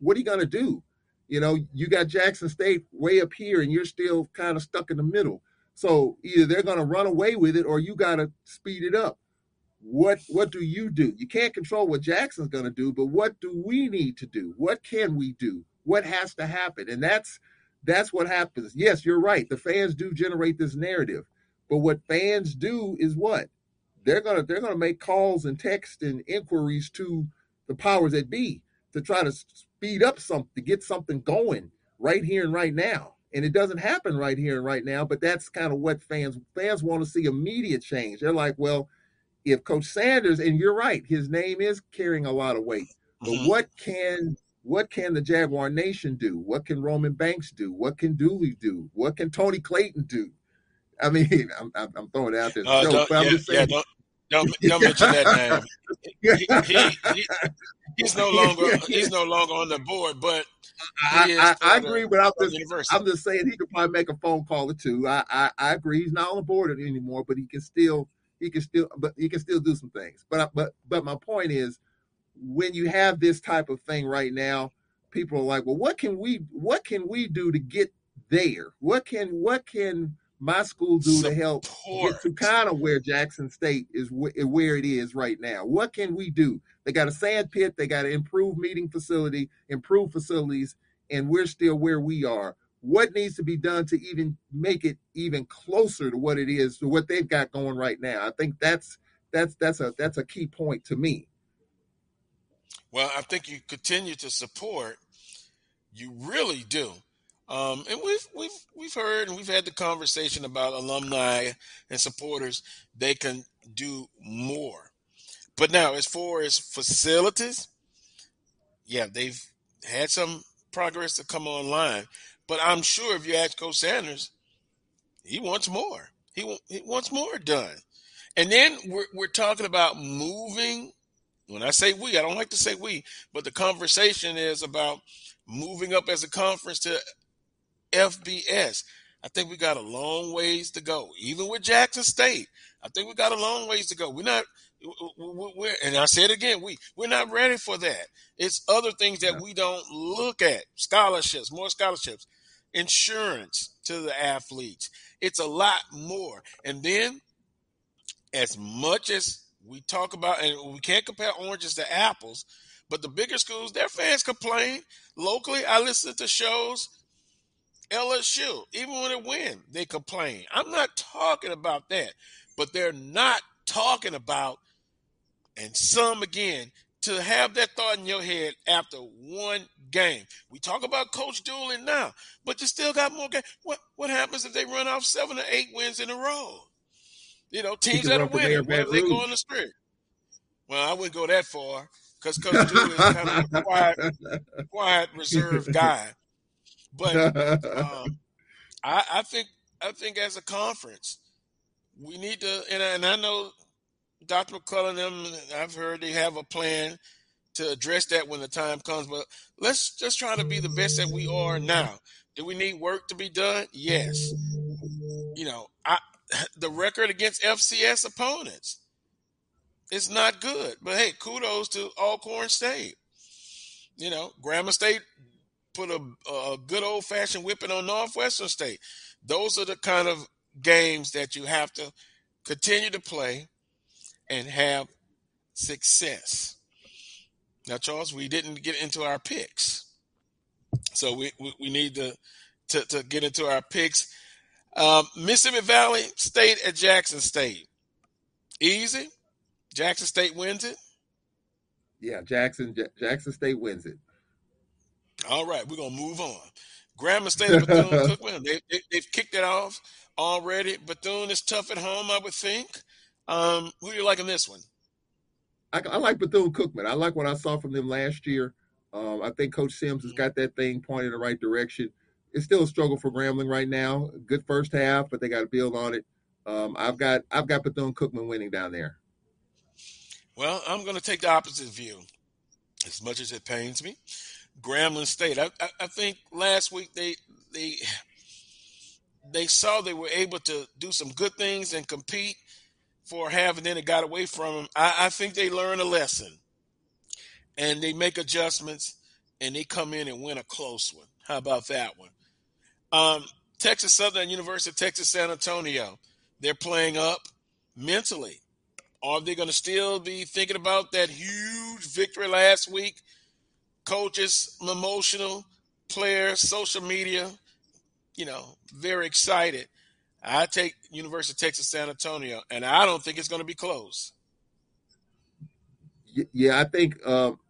what are you gonna do? You know, you got Jackson State way up here, and you're still kind of stuck in the middle. So either they're gonna run away with it, or you gotta speed it up. What what do you do? You can't control what Jackson's gonna do, but what do we need to do? What can we do? What has to happen? And that's that's what happens. Yes, you're right. The fans do generate this narrative but what fans do is what? They're gonna they're gonna make calls and text and inquiries to the powers that be to try to speed up something, to get something going right here and right now. And it doesn't happen right here and right now, but that's kind of what fans fans want to see immediate change. They're like, well, if Coach Sanders, and you're right, his name is carrying a lot of weight. But mm-hmm. what can what can the Jaguar Nation do? What can Roman Banks do? What can Dooley do? What can Tony Clayton do? I mean, I'm, I'm throwing it out there. Uh, joke, yeah, yeah, don't, don't, don't mention that name. He, he, he, he's no longer he's no longer on the board, but I, I, I agree. But I'm just I'm just saying he could probably make a phone call or two. I, I, I agree. He's not on the board anymore, but he can still he can still but he can still do some things. But but but my point is, when you have this type of thing right now, people are like, well, what can we what can we do to get there? What can what can my school do Support. to help get to kind of where Jackson State is wh- where it is right now? What can we do? They got a sand pit, they got an improved meeting facility, improved facilities, and we're still where we are. What needs to be done to even make it even closer to what it is to what they've got going right now? I think that's that's that's a that's a key point to me. Well, I think you continue to support. You really do um, and we've we've we've heard and we've had the conversation about alumni and supporters. They can do more, but now as far as facilities, yeah, they've had some progress to come online. But I'm sure if you ask Coach Sanders, he wants more. He he wants more done. And then we're we're talking about moving. When I say we, I don't like to say we, but the conversation is about moving up as a conference to FBS. I think we got a long ways to go. Even with Jackson State, I think we got a long ways to go. We're not, we're, and I said again, we we're not ready for that. It's other things that we don't look at: scholarships, more scholarships, insurance to the athletes. It's a lot more. And then, as much as we talk about, and we can't compare oranges to apples, but the bigger schools, their fans complain locally. I listen to shows LSU, even when it win, they complain. I'm not talking about that. but they're not talking about, and some again, to have that thought in your head after one game. We talk about Coach Dooley now, but you still got more games. What what happens if they run off seven or eight wins in a row? You know, teams that are winning, what if they go on the streak? Well, I wouldn't go that far because Coach Dooley is kind of a quiet, quiet, reserved guy. But um, I, I think I think as a conference, we need to, and I, and I know Dr. McCullough them, I've heard they have a plan to address that when the time comes. But let's just try to be the best that we are now. Do we need work to be done? Yes. You know, I the record against FCS opponents is not good. But hey, kudos to Alcorn State. You know, Grambling State put a, a good old fashioned whipping on Northwestern State. Those are the kind of games that you have to continue to play and have success. Now, Charles, we didn't get into our picks, so we we, we need to, to, to get into our picks. Um, Mississippi Valley State at Jackson State, easy. Jackson State wins it. Yeah, Jackson Jackson State wins it. All right, we're gonna move on. Grambling State and Bethune Cookman, they, they, they've kicked it off already. Bethune is tough at home, I would think. Um, who do you like in this one? I, I like Bethune Cookman. I like what I saw from them last year. Um, I think Coach Sims has got that thing pointed in the right direction. It's still a struggle for Grambling right now. Good first half, but they got to build on it. Um, I've got I've got Bethune Cookman winning down there. Well, I'm going to take the opposite view, as much as it pains me. Grambling State. I, I, I think last week they they they saw they were able to do some good things and compete for half, and then it got away from them. I, I think they learn a lesson, and they make adjustments, and they come in and win a close one. How about that one? Um, Texas Southern University, Texas San Antonio. They're playing up mentally. Are they going to still be thinking about that huge victory last week? Coaches, emotional, players, social media, you know, very excited. I take University of Texas San Antonio, and I don't think it's going to be close. Yeah, I think um,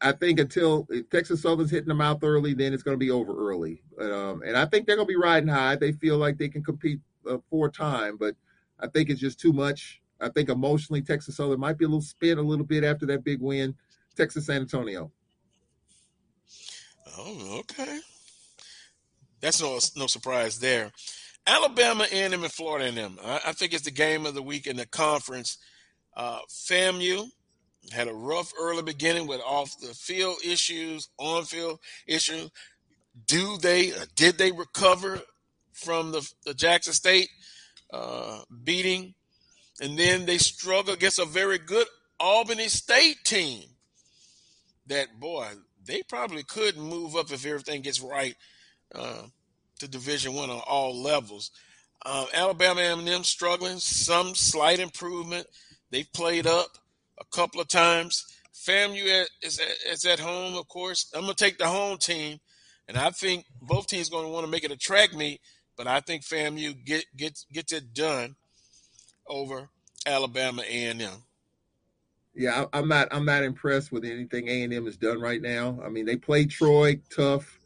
I think until Texas Southern's hitting them out early, then it's going to be over early. Um, and I think they're going to be riding high. They feel like they can compete uh, for time, but I think it's just too much. I think emotionally, Texas Southern might be a little spin a little bit after that big win. Texas San Antonio. Oh, okay. That's no no surprise there. Alabama and them and Florida and them. I, I, think it's the game of the week in the conference. Uh, FAMU had a rough early beginning with off the field issues, on field issues. Do they uh, did they recover from the, the Jackson State uh, beating? And then they struggle against a very good Albany State team. That boy, they probably could move up if everything gets right uh, to Division One on all levels. Uh, Alabama A&M struggling, some slight improvement. They've played up a couple of times. FAMU is at, is at home, of course. I'm gonna take the home team, and I think both teams going to want to make it a track meet. But I think FAMU get gets gets it done over Alabama A&M. Yeah, I'm not. I'm not impressed with anything A and M has done right now. I mean, they played Troy tough.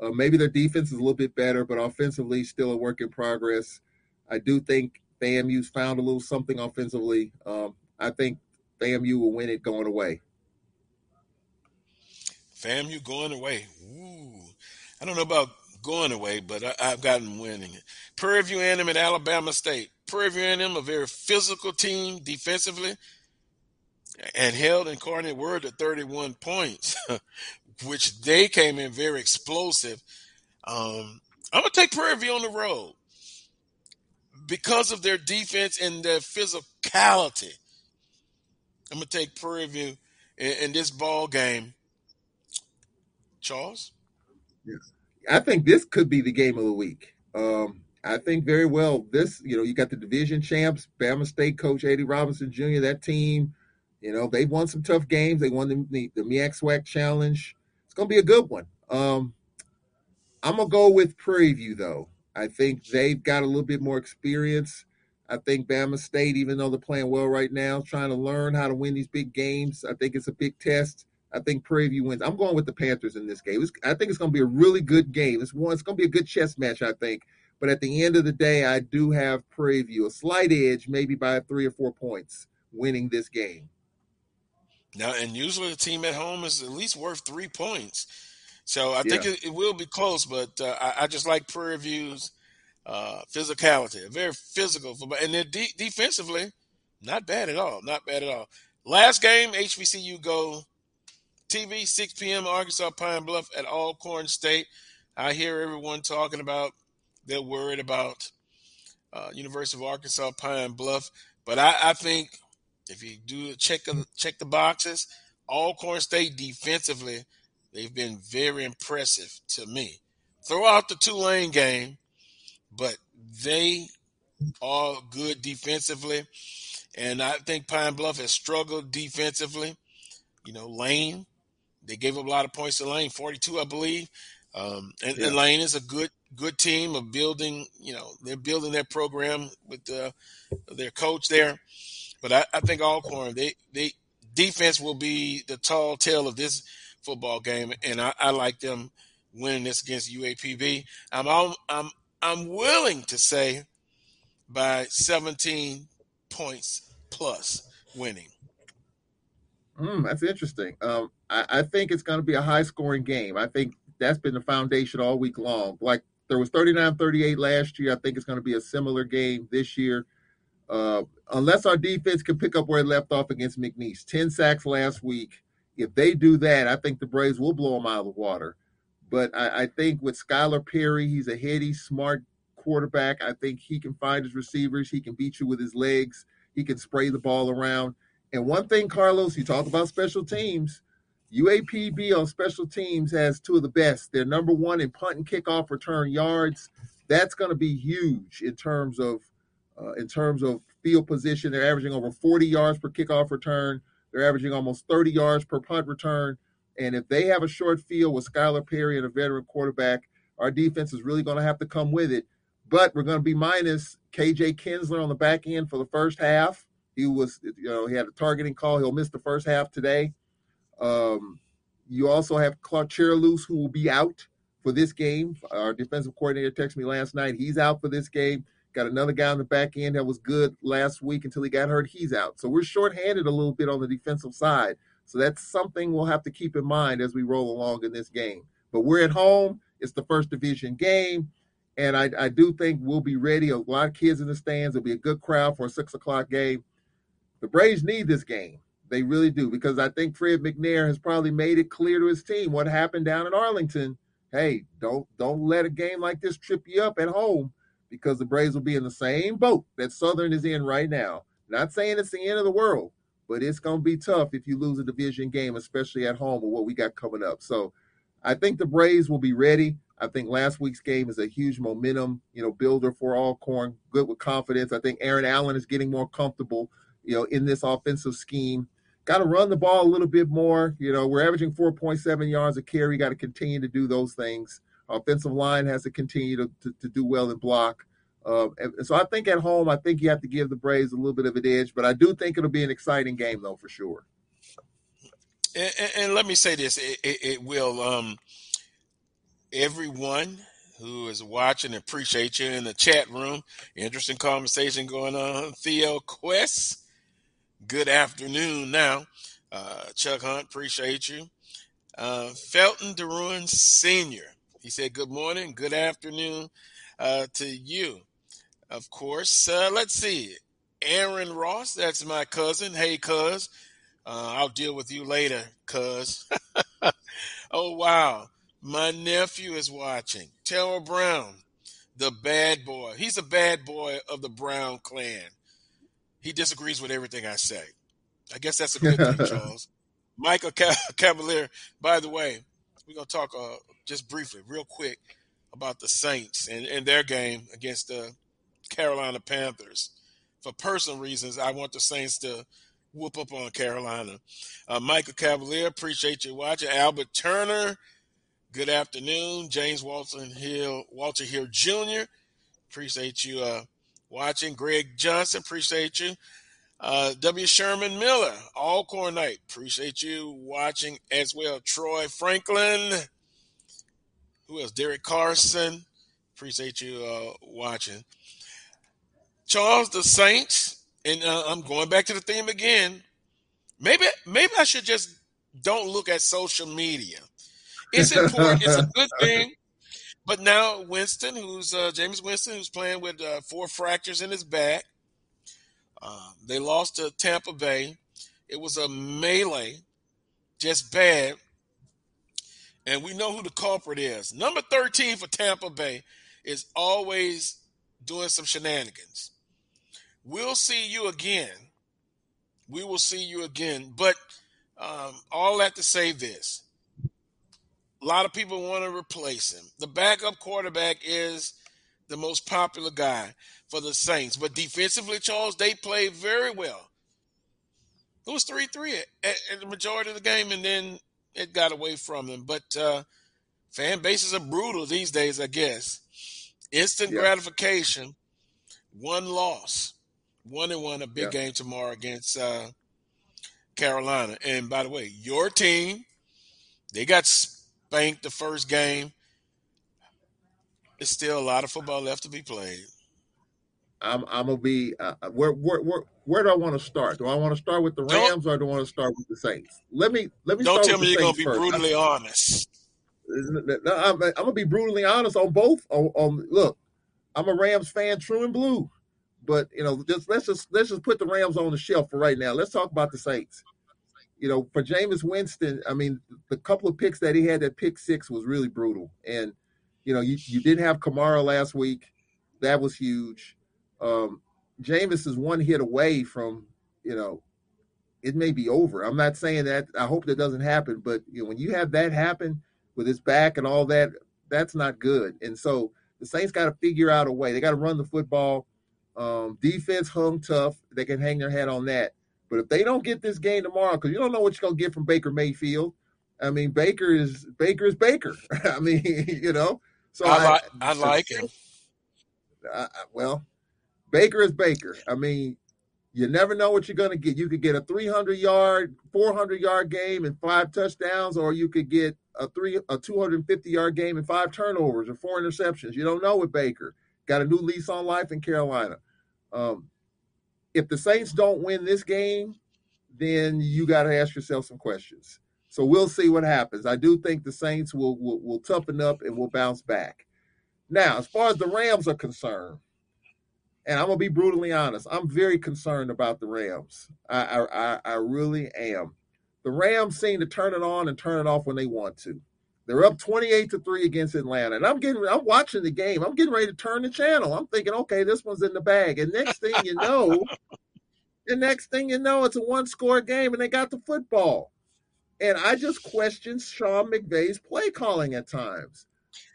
Uh, maybe their defense is a little bit better, but offensively, still a work in progress. I do think FAMU's found a little something offensively. Um, I think FAMU will win it going away. FAMU going away. Ooh, I don't know about going away, but I, have got them winning it. Prairie View A&M at Alabama State. Prairie View A&M, a very physical team defensively and held Incarnate Word to 31 points, which they came in very explosive. Um, I'm going to take Prairie View on the road because of their defense and their physicality. I'm going to take Prairie View in, in, this ball game. Charles? Yeah. I think this could be the game of the week. Um, I think very well this, you know, you got the division champs, Bama State coach Eddie Robinson Jr., that team – you know, they've won some tough games. They won the the, the SWAC Challenge. It's to be a good one. Um, I'm gonna go with Prairie View though. I think they've got a little bit more experience. I think Bama State, even though they're playing well right now, trying to learn how to win these big games. I think it's a big test. I think Prairie View wins. I'm going with the Panthers in this game. It's, I think it's going to be a really good game. It's one. It's going to be a good chess match. I think. But at the end of the day, I do have Prairie View a slight edge, maybe by three or four points, winning this game. Now, and usually the team at home is at least worth three points. So I think it, it, will be close, but uh, I, I, just like Prairie View's uh, physicality, very physical football, and they're de- defensively not bad at all. Not bad at all. Last game, HBCU go TV, 6 p.m. Arkansas Pine Bluff at Alcorn State. I hear everyone talking about they're worried about uh, University of Arkansas Pine Bluff, but I, I think if you do check check the boxes, all Alcorn State defensively, they've been very impressive to me. Throw out the Tulane game, but they are good defensively. And I think Pine Bluff has struggled defensively. You know, Lane, they gave up a lot of points to Lane, 42, I believe. Um, and, yeah. and, Lane is a good good team of building. You know, they're building their program with uh, their coach there. But I, I think Alcorn, they they defense will be the tall tale of this football game, and I, I like them winning this against UAPB. I'm I'm I'm willing to say by 17 points plus winning. Mm, that's interesting. Um, I, I, think it's going to be a high scoring game. I think that's been the foundation all week long. Like there was 39 38 last year. I think it's going to be a similar game this year. Uh, unless our defense can pick up where it left off against McNeese, 10 sacks last week. If they do that, I think the Braves will blow them out of the water. But I, I think with Skyler Perry, he's a heady, smart quarterback. I think he can find his receivers. He can beat you with his legs. He can spray the ball around. And one thing, Carlos, you talk about special teams. UAPB on special teams has two of the best. They're number one in punt and kickoff return yards. That's going to be huge in terms of uh, in terms of field position. They're averaging over 40 yards per kickoff return. They're averaging almost 30 yards per punt return. And if they have a short field with Skyler Perry and a veteran quarterback, our defense is really going to have to come with it. But we're going to be minus KJ Kinsler on the back end for the first half. He was, you know, he had a targeting call. He'll miss the first half today. Um, you also have Clark Cherilus, who will be out for this game. Our defensive coordinator texted me last night. He's out for this game. Got another guy on the back end that was good last week until he got hurt. He's out. So we're shorthanded a little bit on the defensive side. So that's something we'll have to keep in mind as we roll along in this game. But we're at home. It's the first division game. And I, I do think we'll be ready. A lot of kids in the stands. It'll be a good crowd for a six o'clock game. The Braves need this game. They really do because I think Fred McNair has probably made it clear to his team what happened down in Arlington. Hey, don't don't let a game like this trip you up at home because the Braves will be in the same boat that Southern is in right now. Not saying it's the end of the world, but it's going to be tough if you lose a division game, especially at home with what we got coming up. So I think the Braves will be ready. I think last week's game is a huge momentum, you know, builder for Alcorn, good with confidence. I think Aaron Allen is getting more comfortable, you know, in this offensive scheme. Got to run the ball a little bit more. You know, we're averaging 4.7 yards a carry. Got to continue to do those things. Offensive line has to continue to, to, to do well and block. Uh, and so I think at home, I think you have to give the Braves a little bit of an edge, but I do think it'll be an exciting game, though, for sure. And, and let me say this: it, it, it will. Um, everyone who is watching, appreciate you in the chat room. Interesting conversation going on. Theo Quest, good afternoon. Now, uh, Chuck Hunt, appreciate you. Uh, Felton DeRuin Senior, he said, "Good morning, good afternoon uh, to you." Of course, uh, let's see. Aaron Ross, that's my cousin. Hey, cuz. Uh, I'll deal with you later, cuz. oh, wow. My nephew is watching. Terrell Brown, the bad boy. He's a bad boy of the Brown clan. He disagrees with everything I say. I guess that's a good thing, Charles. Michael Cavalier, by the way, we're to talk uh, just briefly, real quick, about the Saints and, and their game against the Carolina Panthers. For personal reasons, I want the Saints to whoop up on Carolina. Uh, Michael Cavalier, appreciate you watching. Albert Turner, good afternoon. James Walter Hill, Walter Hill Jr., appreciate you uh, watching. Greg Johnson, appreciate you. Uh, w. Sherman Miller, Alcorn Night, appreciate you watching as well. Troy Franklin, who else? Derek Carson, appreciate you uh, watching. Charles, the Saints, and uh, I'm going back to the theme again. Maybe, maybe I should just don't look at social media. It's important. it's a good thing. But now Winston, who's uh, Jameis Winston, who's playing with uh, four fractures in his back, uh, they lost to Tampa Bay. It was a melee, just bad. And we know who the culprit is. Number 13 for Tampa Bay is always doing some shenanigans. We'll see you again. We will see you again. But um, all that to say this a lot of people want to replace him. The backup quarterback is the most popular guy for the Saints. But defensively, Charles, they played very well. It was 3 3 at, at, the majority of the game, and then it got away from them. But uh, fan bases are brutal these days, I guess. Instant yeah. gratification, one loss, one and one, a big yeah. game tomorrow against uh, Carolina. And by the way, your team, they got spanked the first game. There's still a lot of football left to be played. I'm I'm gonna be uh, uh where, where where where do I want to start? Do I want to start with the Rams don't, or do I want to start with the Saints? Let me let me. Don't tell me you're gonna be first. brutally honest. I'm, I'm, gonna be brutally honest on both. On, on look, I'm a Rams fan, true and blue, but you know, just let's just let's just put the Rams on the shelf for right now. Let's talk about the Saints you know, for Jameis Winston, I mean, the couple of picks that he had, that pick six was really brutal. And, you know, you, you did have Kamara last week. That was huge. Um, Jameis is one hit away from, you know, it may be over. I'm not saying that. I hope that doesn't happen. But, you know, when you have that happen with his back and all that, that's not good. And so the Saints got to figure out a way. They got to run the football. Um, defense hung tough. They can hang their head on that. But if they don't get this game tomorrow, because you don't know what you're gonna get from Baker Mayfield. I mean, Baker is Baker is Baker. I mean, you know. So I, like I, I like him. well, Baker is Baker. I mean, you never know what you're going to get. You could get a 300 yard, 400 yard game and five touchdowns, or you could get a three a 250 yard game and five turnovers or four interceptions. You don't know with Baker. Got a new lease on life in Carolina. Um, if the Saints don't win this game, then you got to ask yourself some questions. So we'll see what happens. I do think the Saints will, will will toughen up and will bounce back. Now, as far as the Rams are concerned, and I'm gonna be brutally honest, I'm very concerned about the Rams. I I, I really am. The Rams seem to turn it on and turn it off when they want to. They're up 28 to 3 against Atlanta. And I'm getting I'm watching the game. I'm getting ready to turn the channel. I'm thinking, okay, this one's in the bag. And next thing you know, the next thing you know, it's a one score game and they got the football. And I just question Sean McVay's play calling at times.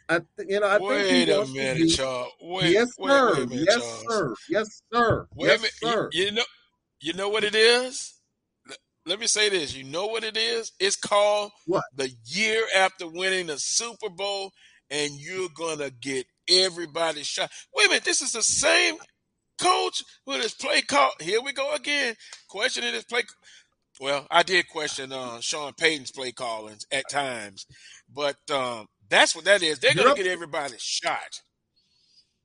I you know, I wait think a minute, Charles. Wait, yes, wait, sir. wait minute, yes, Charles. sir. Yes, sir. Wait yes, a minute. sir. You, you know you know what it is? let me say this. You know what it is? It's called what? the year after winning the Super Bowl, and you're gonna get everybody shot. Wait a minute, this is the same coach with his play call. Here we go again, questioning his play. Well, I did question uh, Sean Payton's play callings at times, but um, that's what that is. They're gonna get everybody shot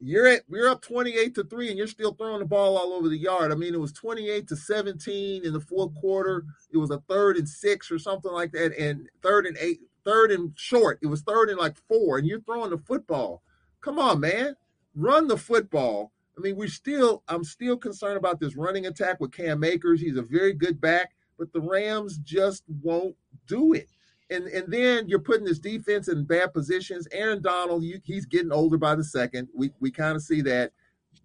you're at you're up 28 to 3 and you're still throwing the ball all over the yard. I mean, it was 28 to 17 in the fourth quarter. It was a third and six or something like that, and third and eight, third and short. It was third and like four, and you're throwing the football. Come on, man. Run the football. I mean, we still I'm still concerned about this running attack with Cam Akers. He's a very good back, but the Rams just won't do it and and then you're putting this defense in bad positions. Aaron Donald, you, he's getting older by the second. We we kind of see that.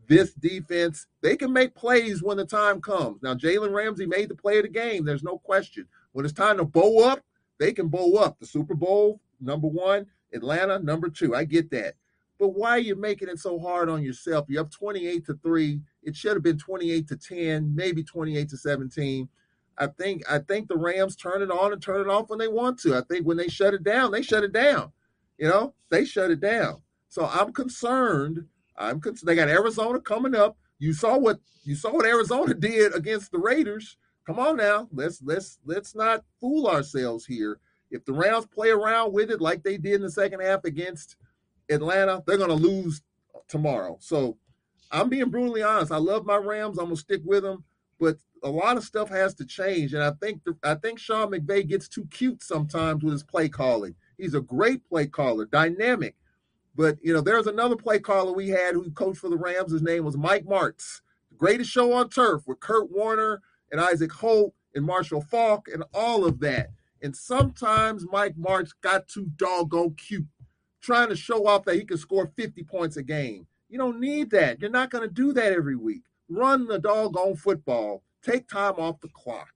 This defense, they can make plays when the time comes. Now, Jalen Ramsey made the play of the game. There's no question. When it's time to bow up, they can bow up. The Super Bowl, number one, Atlanta, number two. I get that. But why are you making it so hard on yourself? You're up 28 to 3. It should have been 28 to 10, maybe 28 to 17. I think I think the Rams turn it on and turn it off when they want to. I think when they shut it down, they shut it down. You know, they shut it down. So I'm concerned. I'm concerned. They got Arizona coming up. You saw what you saw what Arizona did against the Raiders. Come on now, let's let's let's not fool ourselves here. If the Rams play around with it like they did in the second half against Atlanta, they're going to lose tomorrow. So I'm being brutally honest. I love my Rams. I'm gonna stick with them, but a lot of stuff has to change. And I think the, I think Sean McVay gets too cute sometimes with his play calling. He's a great play caller, dynamic. But you know, there's another play caller we had who coached for the Rams. His name was Mike Martz. The greatest show on turf with Kurt Warner and Isaac Holt and Marshall Faulk and all of that. And sometimes Mike Martz got too doggone cute, trying to show off that he can score 50 points a game. You don't need that. You're not going to do that every week. Run the doggone football. Take time off the clock.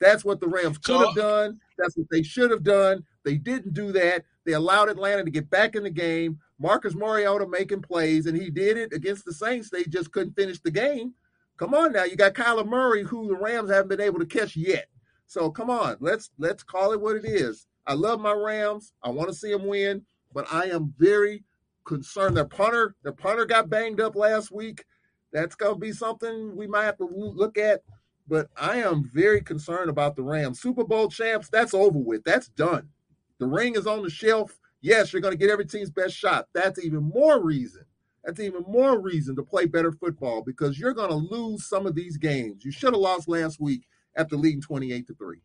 That's what the Rams could have done. That's what they should have done. They didn't do that. They allowed Atlanta to get back in the game. Marcus Mariota making plays, and he did it against the Saints. They just couldn't finish the game. Come on now, you got Kyler Murray, who the Rams haven't been able to catch yet. So come on, let's let's call it what it is. I love my Rams. I want to see them win, but I am very concerned. Their punter, their punter got banged up last week. That's going to be something we might have to look at. But I am very concerned about the Rams. Super Bowl champs, that's over with. That's done. The ring is on the shelf. Yes, you're going to get every team's best shot. That's even more reason. That's even more reason to play better football because you're going to lose some of these games. You should have lost last week after leading 28 to 3.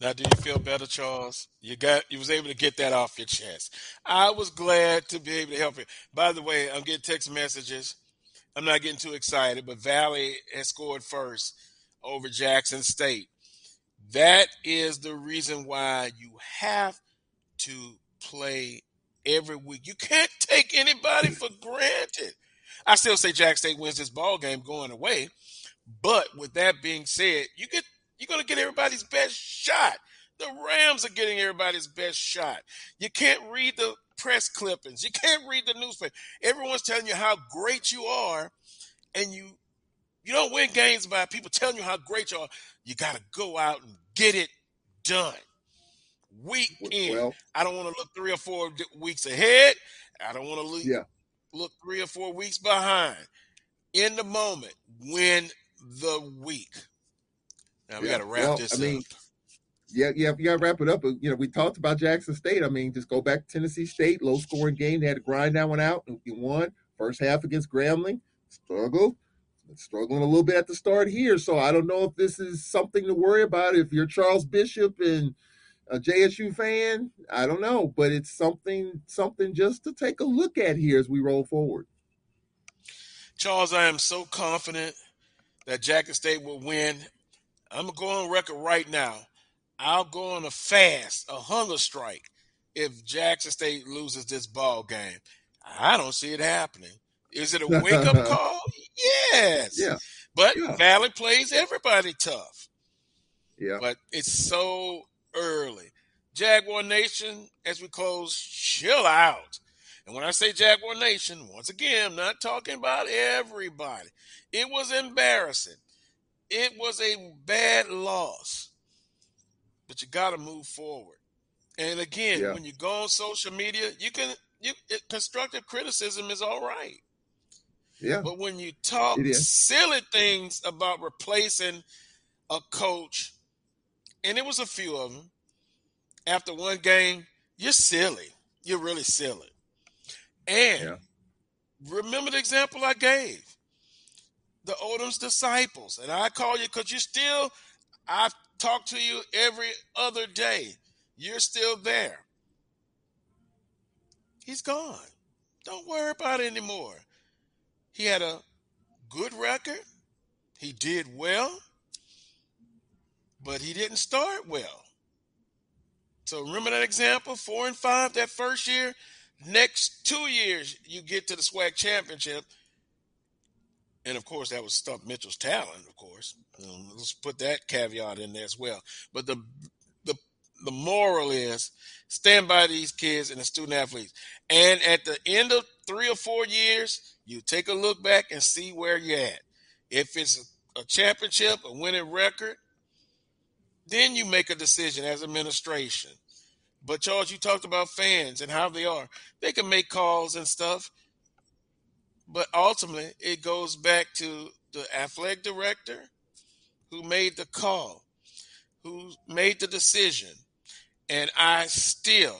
Now, do you feel better, Charles? You got you was able to get that off your chest. I was glad to be able to help you. By the way, I'm getting text messages. I'm not getting too excited, but Valley has scored first over Jackson State. That is the reason why you have to play every week. You can't take anybody for granted. I still say Jack State wins this ball game going away. But with that being said, you get you're going to get everybody's best shot. The Rams are getting everybody's best shot. You can't read the press clippings. You can't read the newspaper. Everyone's telling you how great you are, and you you don't win games by people telling you how great you are. You got to go out and get it done. Week in. Well, I don't want to look three or four weeks ahead. I don't want to look, yeah. look three or four weeks behind. In the moment, win the week. Now we yeah, got to wrap well, this I mean, Yeah, yeah, you to wrap it up. You know, we talked about Jackson State. I mean, just go back to Tennessee State, low scoring game. They had to grind that one out. and won first half against Grambling. Struggled, struggling a little bit at the start here. So I don't know if this is something to worry about. If you're Charles Bishop and a JSU fan, I don't know, but it's something something just to take a look at here as we roll forward. Charles, I am so confident that Jackson State will win I'm gonna go on record right now. I'll go on a fast, a hunger strike, if Jackson State loses this ball game. I don't see it happening. Is it a wake up call? Yes. Yeah. But yeah. Valley plays everybody tough. Yeah. But it's so early. Jaguar Nation, as we close, chill out. And when I say Jaguar Nation, once again, I'm not talking about everybody. It was embarrassing. It was a bad loss, but you got to move forward. And again, yeah. when you go on social media, you can you it, constructive criticism is all right. Yeah. But when you talk silly things about replacing a coach, and it was a few of them, after one game, you're silly. You're really silly. And yeah. remember the example I gave the Odums' disciples. And I call you because you still, I talk to you every other day. You're still there. He's gone. Don't worry about it anymore. He had a good record. He did well, but he didn't start well. So remember that example, four and five that first year. Next two years, you get to the SWAC championship and of course that was Stump Mitchell's talent. Of course, um, let's put that caveat in there as well. But the the the moral is stand by these kids and the student athletes. And at the end of three or four years, you take a look back and see where you're at. If it's a, a championship, a winning record, then you make a decision as administration. But Charles, you talked about fans and how they are. They can make calls and stuff but ultimately it goes back to the athletic director who made the call, who made the decision. And I still,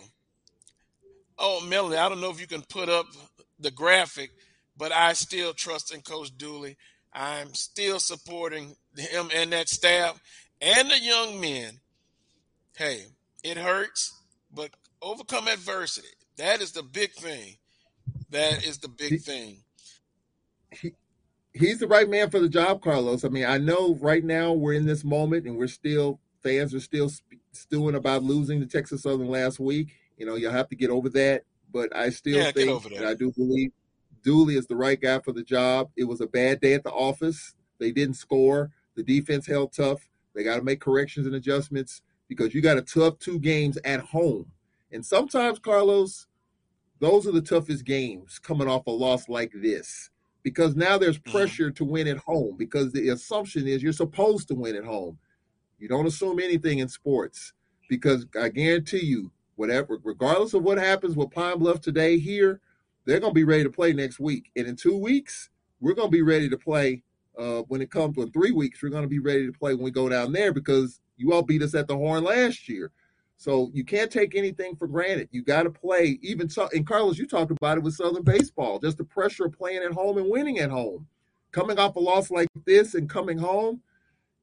oh, Melanie, I don't know if you can put up the graphic, but I still trust in Coach Dooley. I'm still supporting him and that staff and the young men. Hey, it hurts, but overcome adversity. That is the big thing. That is the big thing. He, he's the right man for the job, Carlos. I mean, I know right now we're in this moment and we're still fans are still stewing about losing to Texas Southern last week. You know, you'll have to get over that. But I still Yeah, think that. I do believe Dooley is the right guy for the job. It was a bad day at the office. They didn't score. The defense held tough. They got to make corrections and adjustments because you got a tough two games at home. And sometimes, Carlos, those are the toughest games coming off a loss like this because now there's pressure to win at home because the assumption is you're supposed to win at home. You don't assume anything in sports because I guarantee you, whatever, regardless of what happens with Pine Bluff today here, they're going to be ready to play next week. And in two weeks, we're going to be ready to play. Uh, when it comes in three weeks, we're going to be ready to play when we go down there because you all beat us at the horn last year. So you can't take anything for granted. You got to play. Even so, and Carlos, you talked about it with Southern baseball, just the pressure of playing at home and winning at home. Coming off a loss like this and coming home,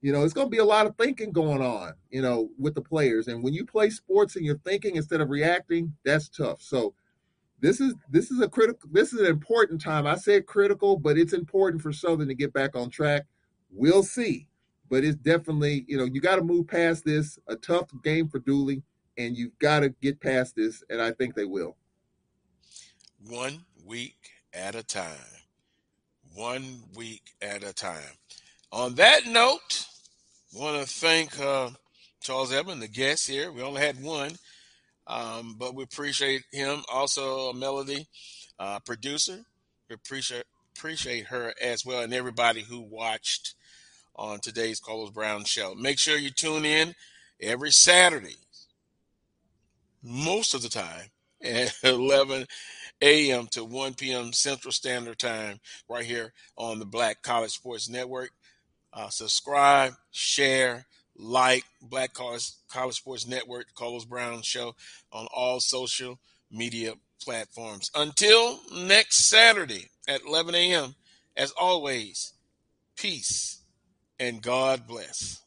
you know, it's going to be a lot of thinking going on, you know, with the players. And when you play sports and you're thinking instead of reacting, that's tough. So this is this is a critical this is an important time. I said critical, but it's important for Southern to get back on track. We'll see. But it's definitely, you know, you got to move past this. A tough game for Dooley, and you've got to get past this, and I think they will. One week at a time. One week at a time. On that note, want to thank uh, Charles Evan, the guest here. We only had one, um, but we appreciate him. Also, Melody, uh, producer. We appreciate appreciate her as well, and everybody who watched on today's Carlos Brown show. Make sure you tune in every Saturday, most of the time, at 11 a.m. to 1 p.m. Central Standard Time, right here on the Black College Sports Network. Uh, subscribe, share, like Black College, College Sports Network, Carlos Brown Show on all social media platforms. Until next Saturday at 11 a.m., as always, peace and God bless.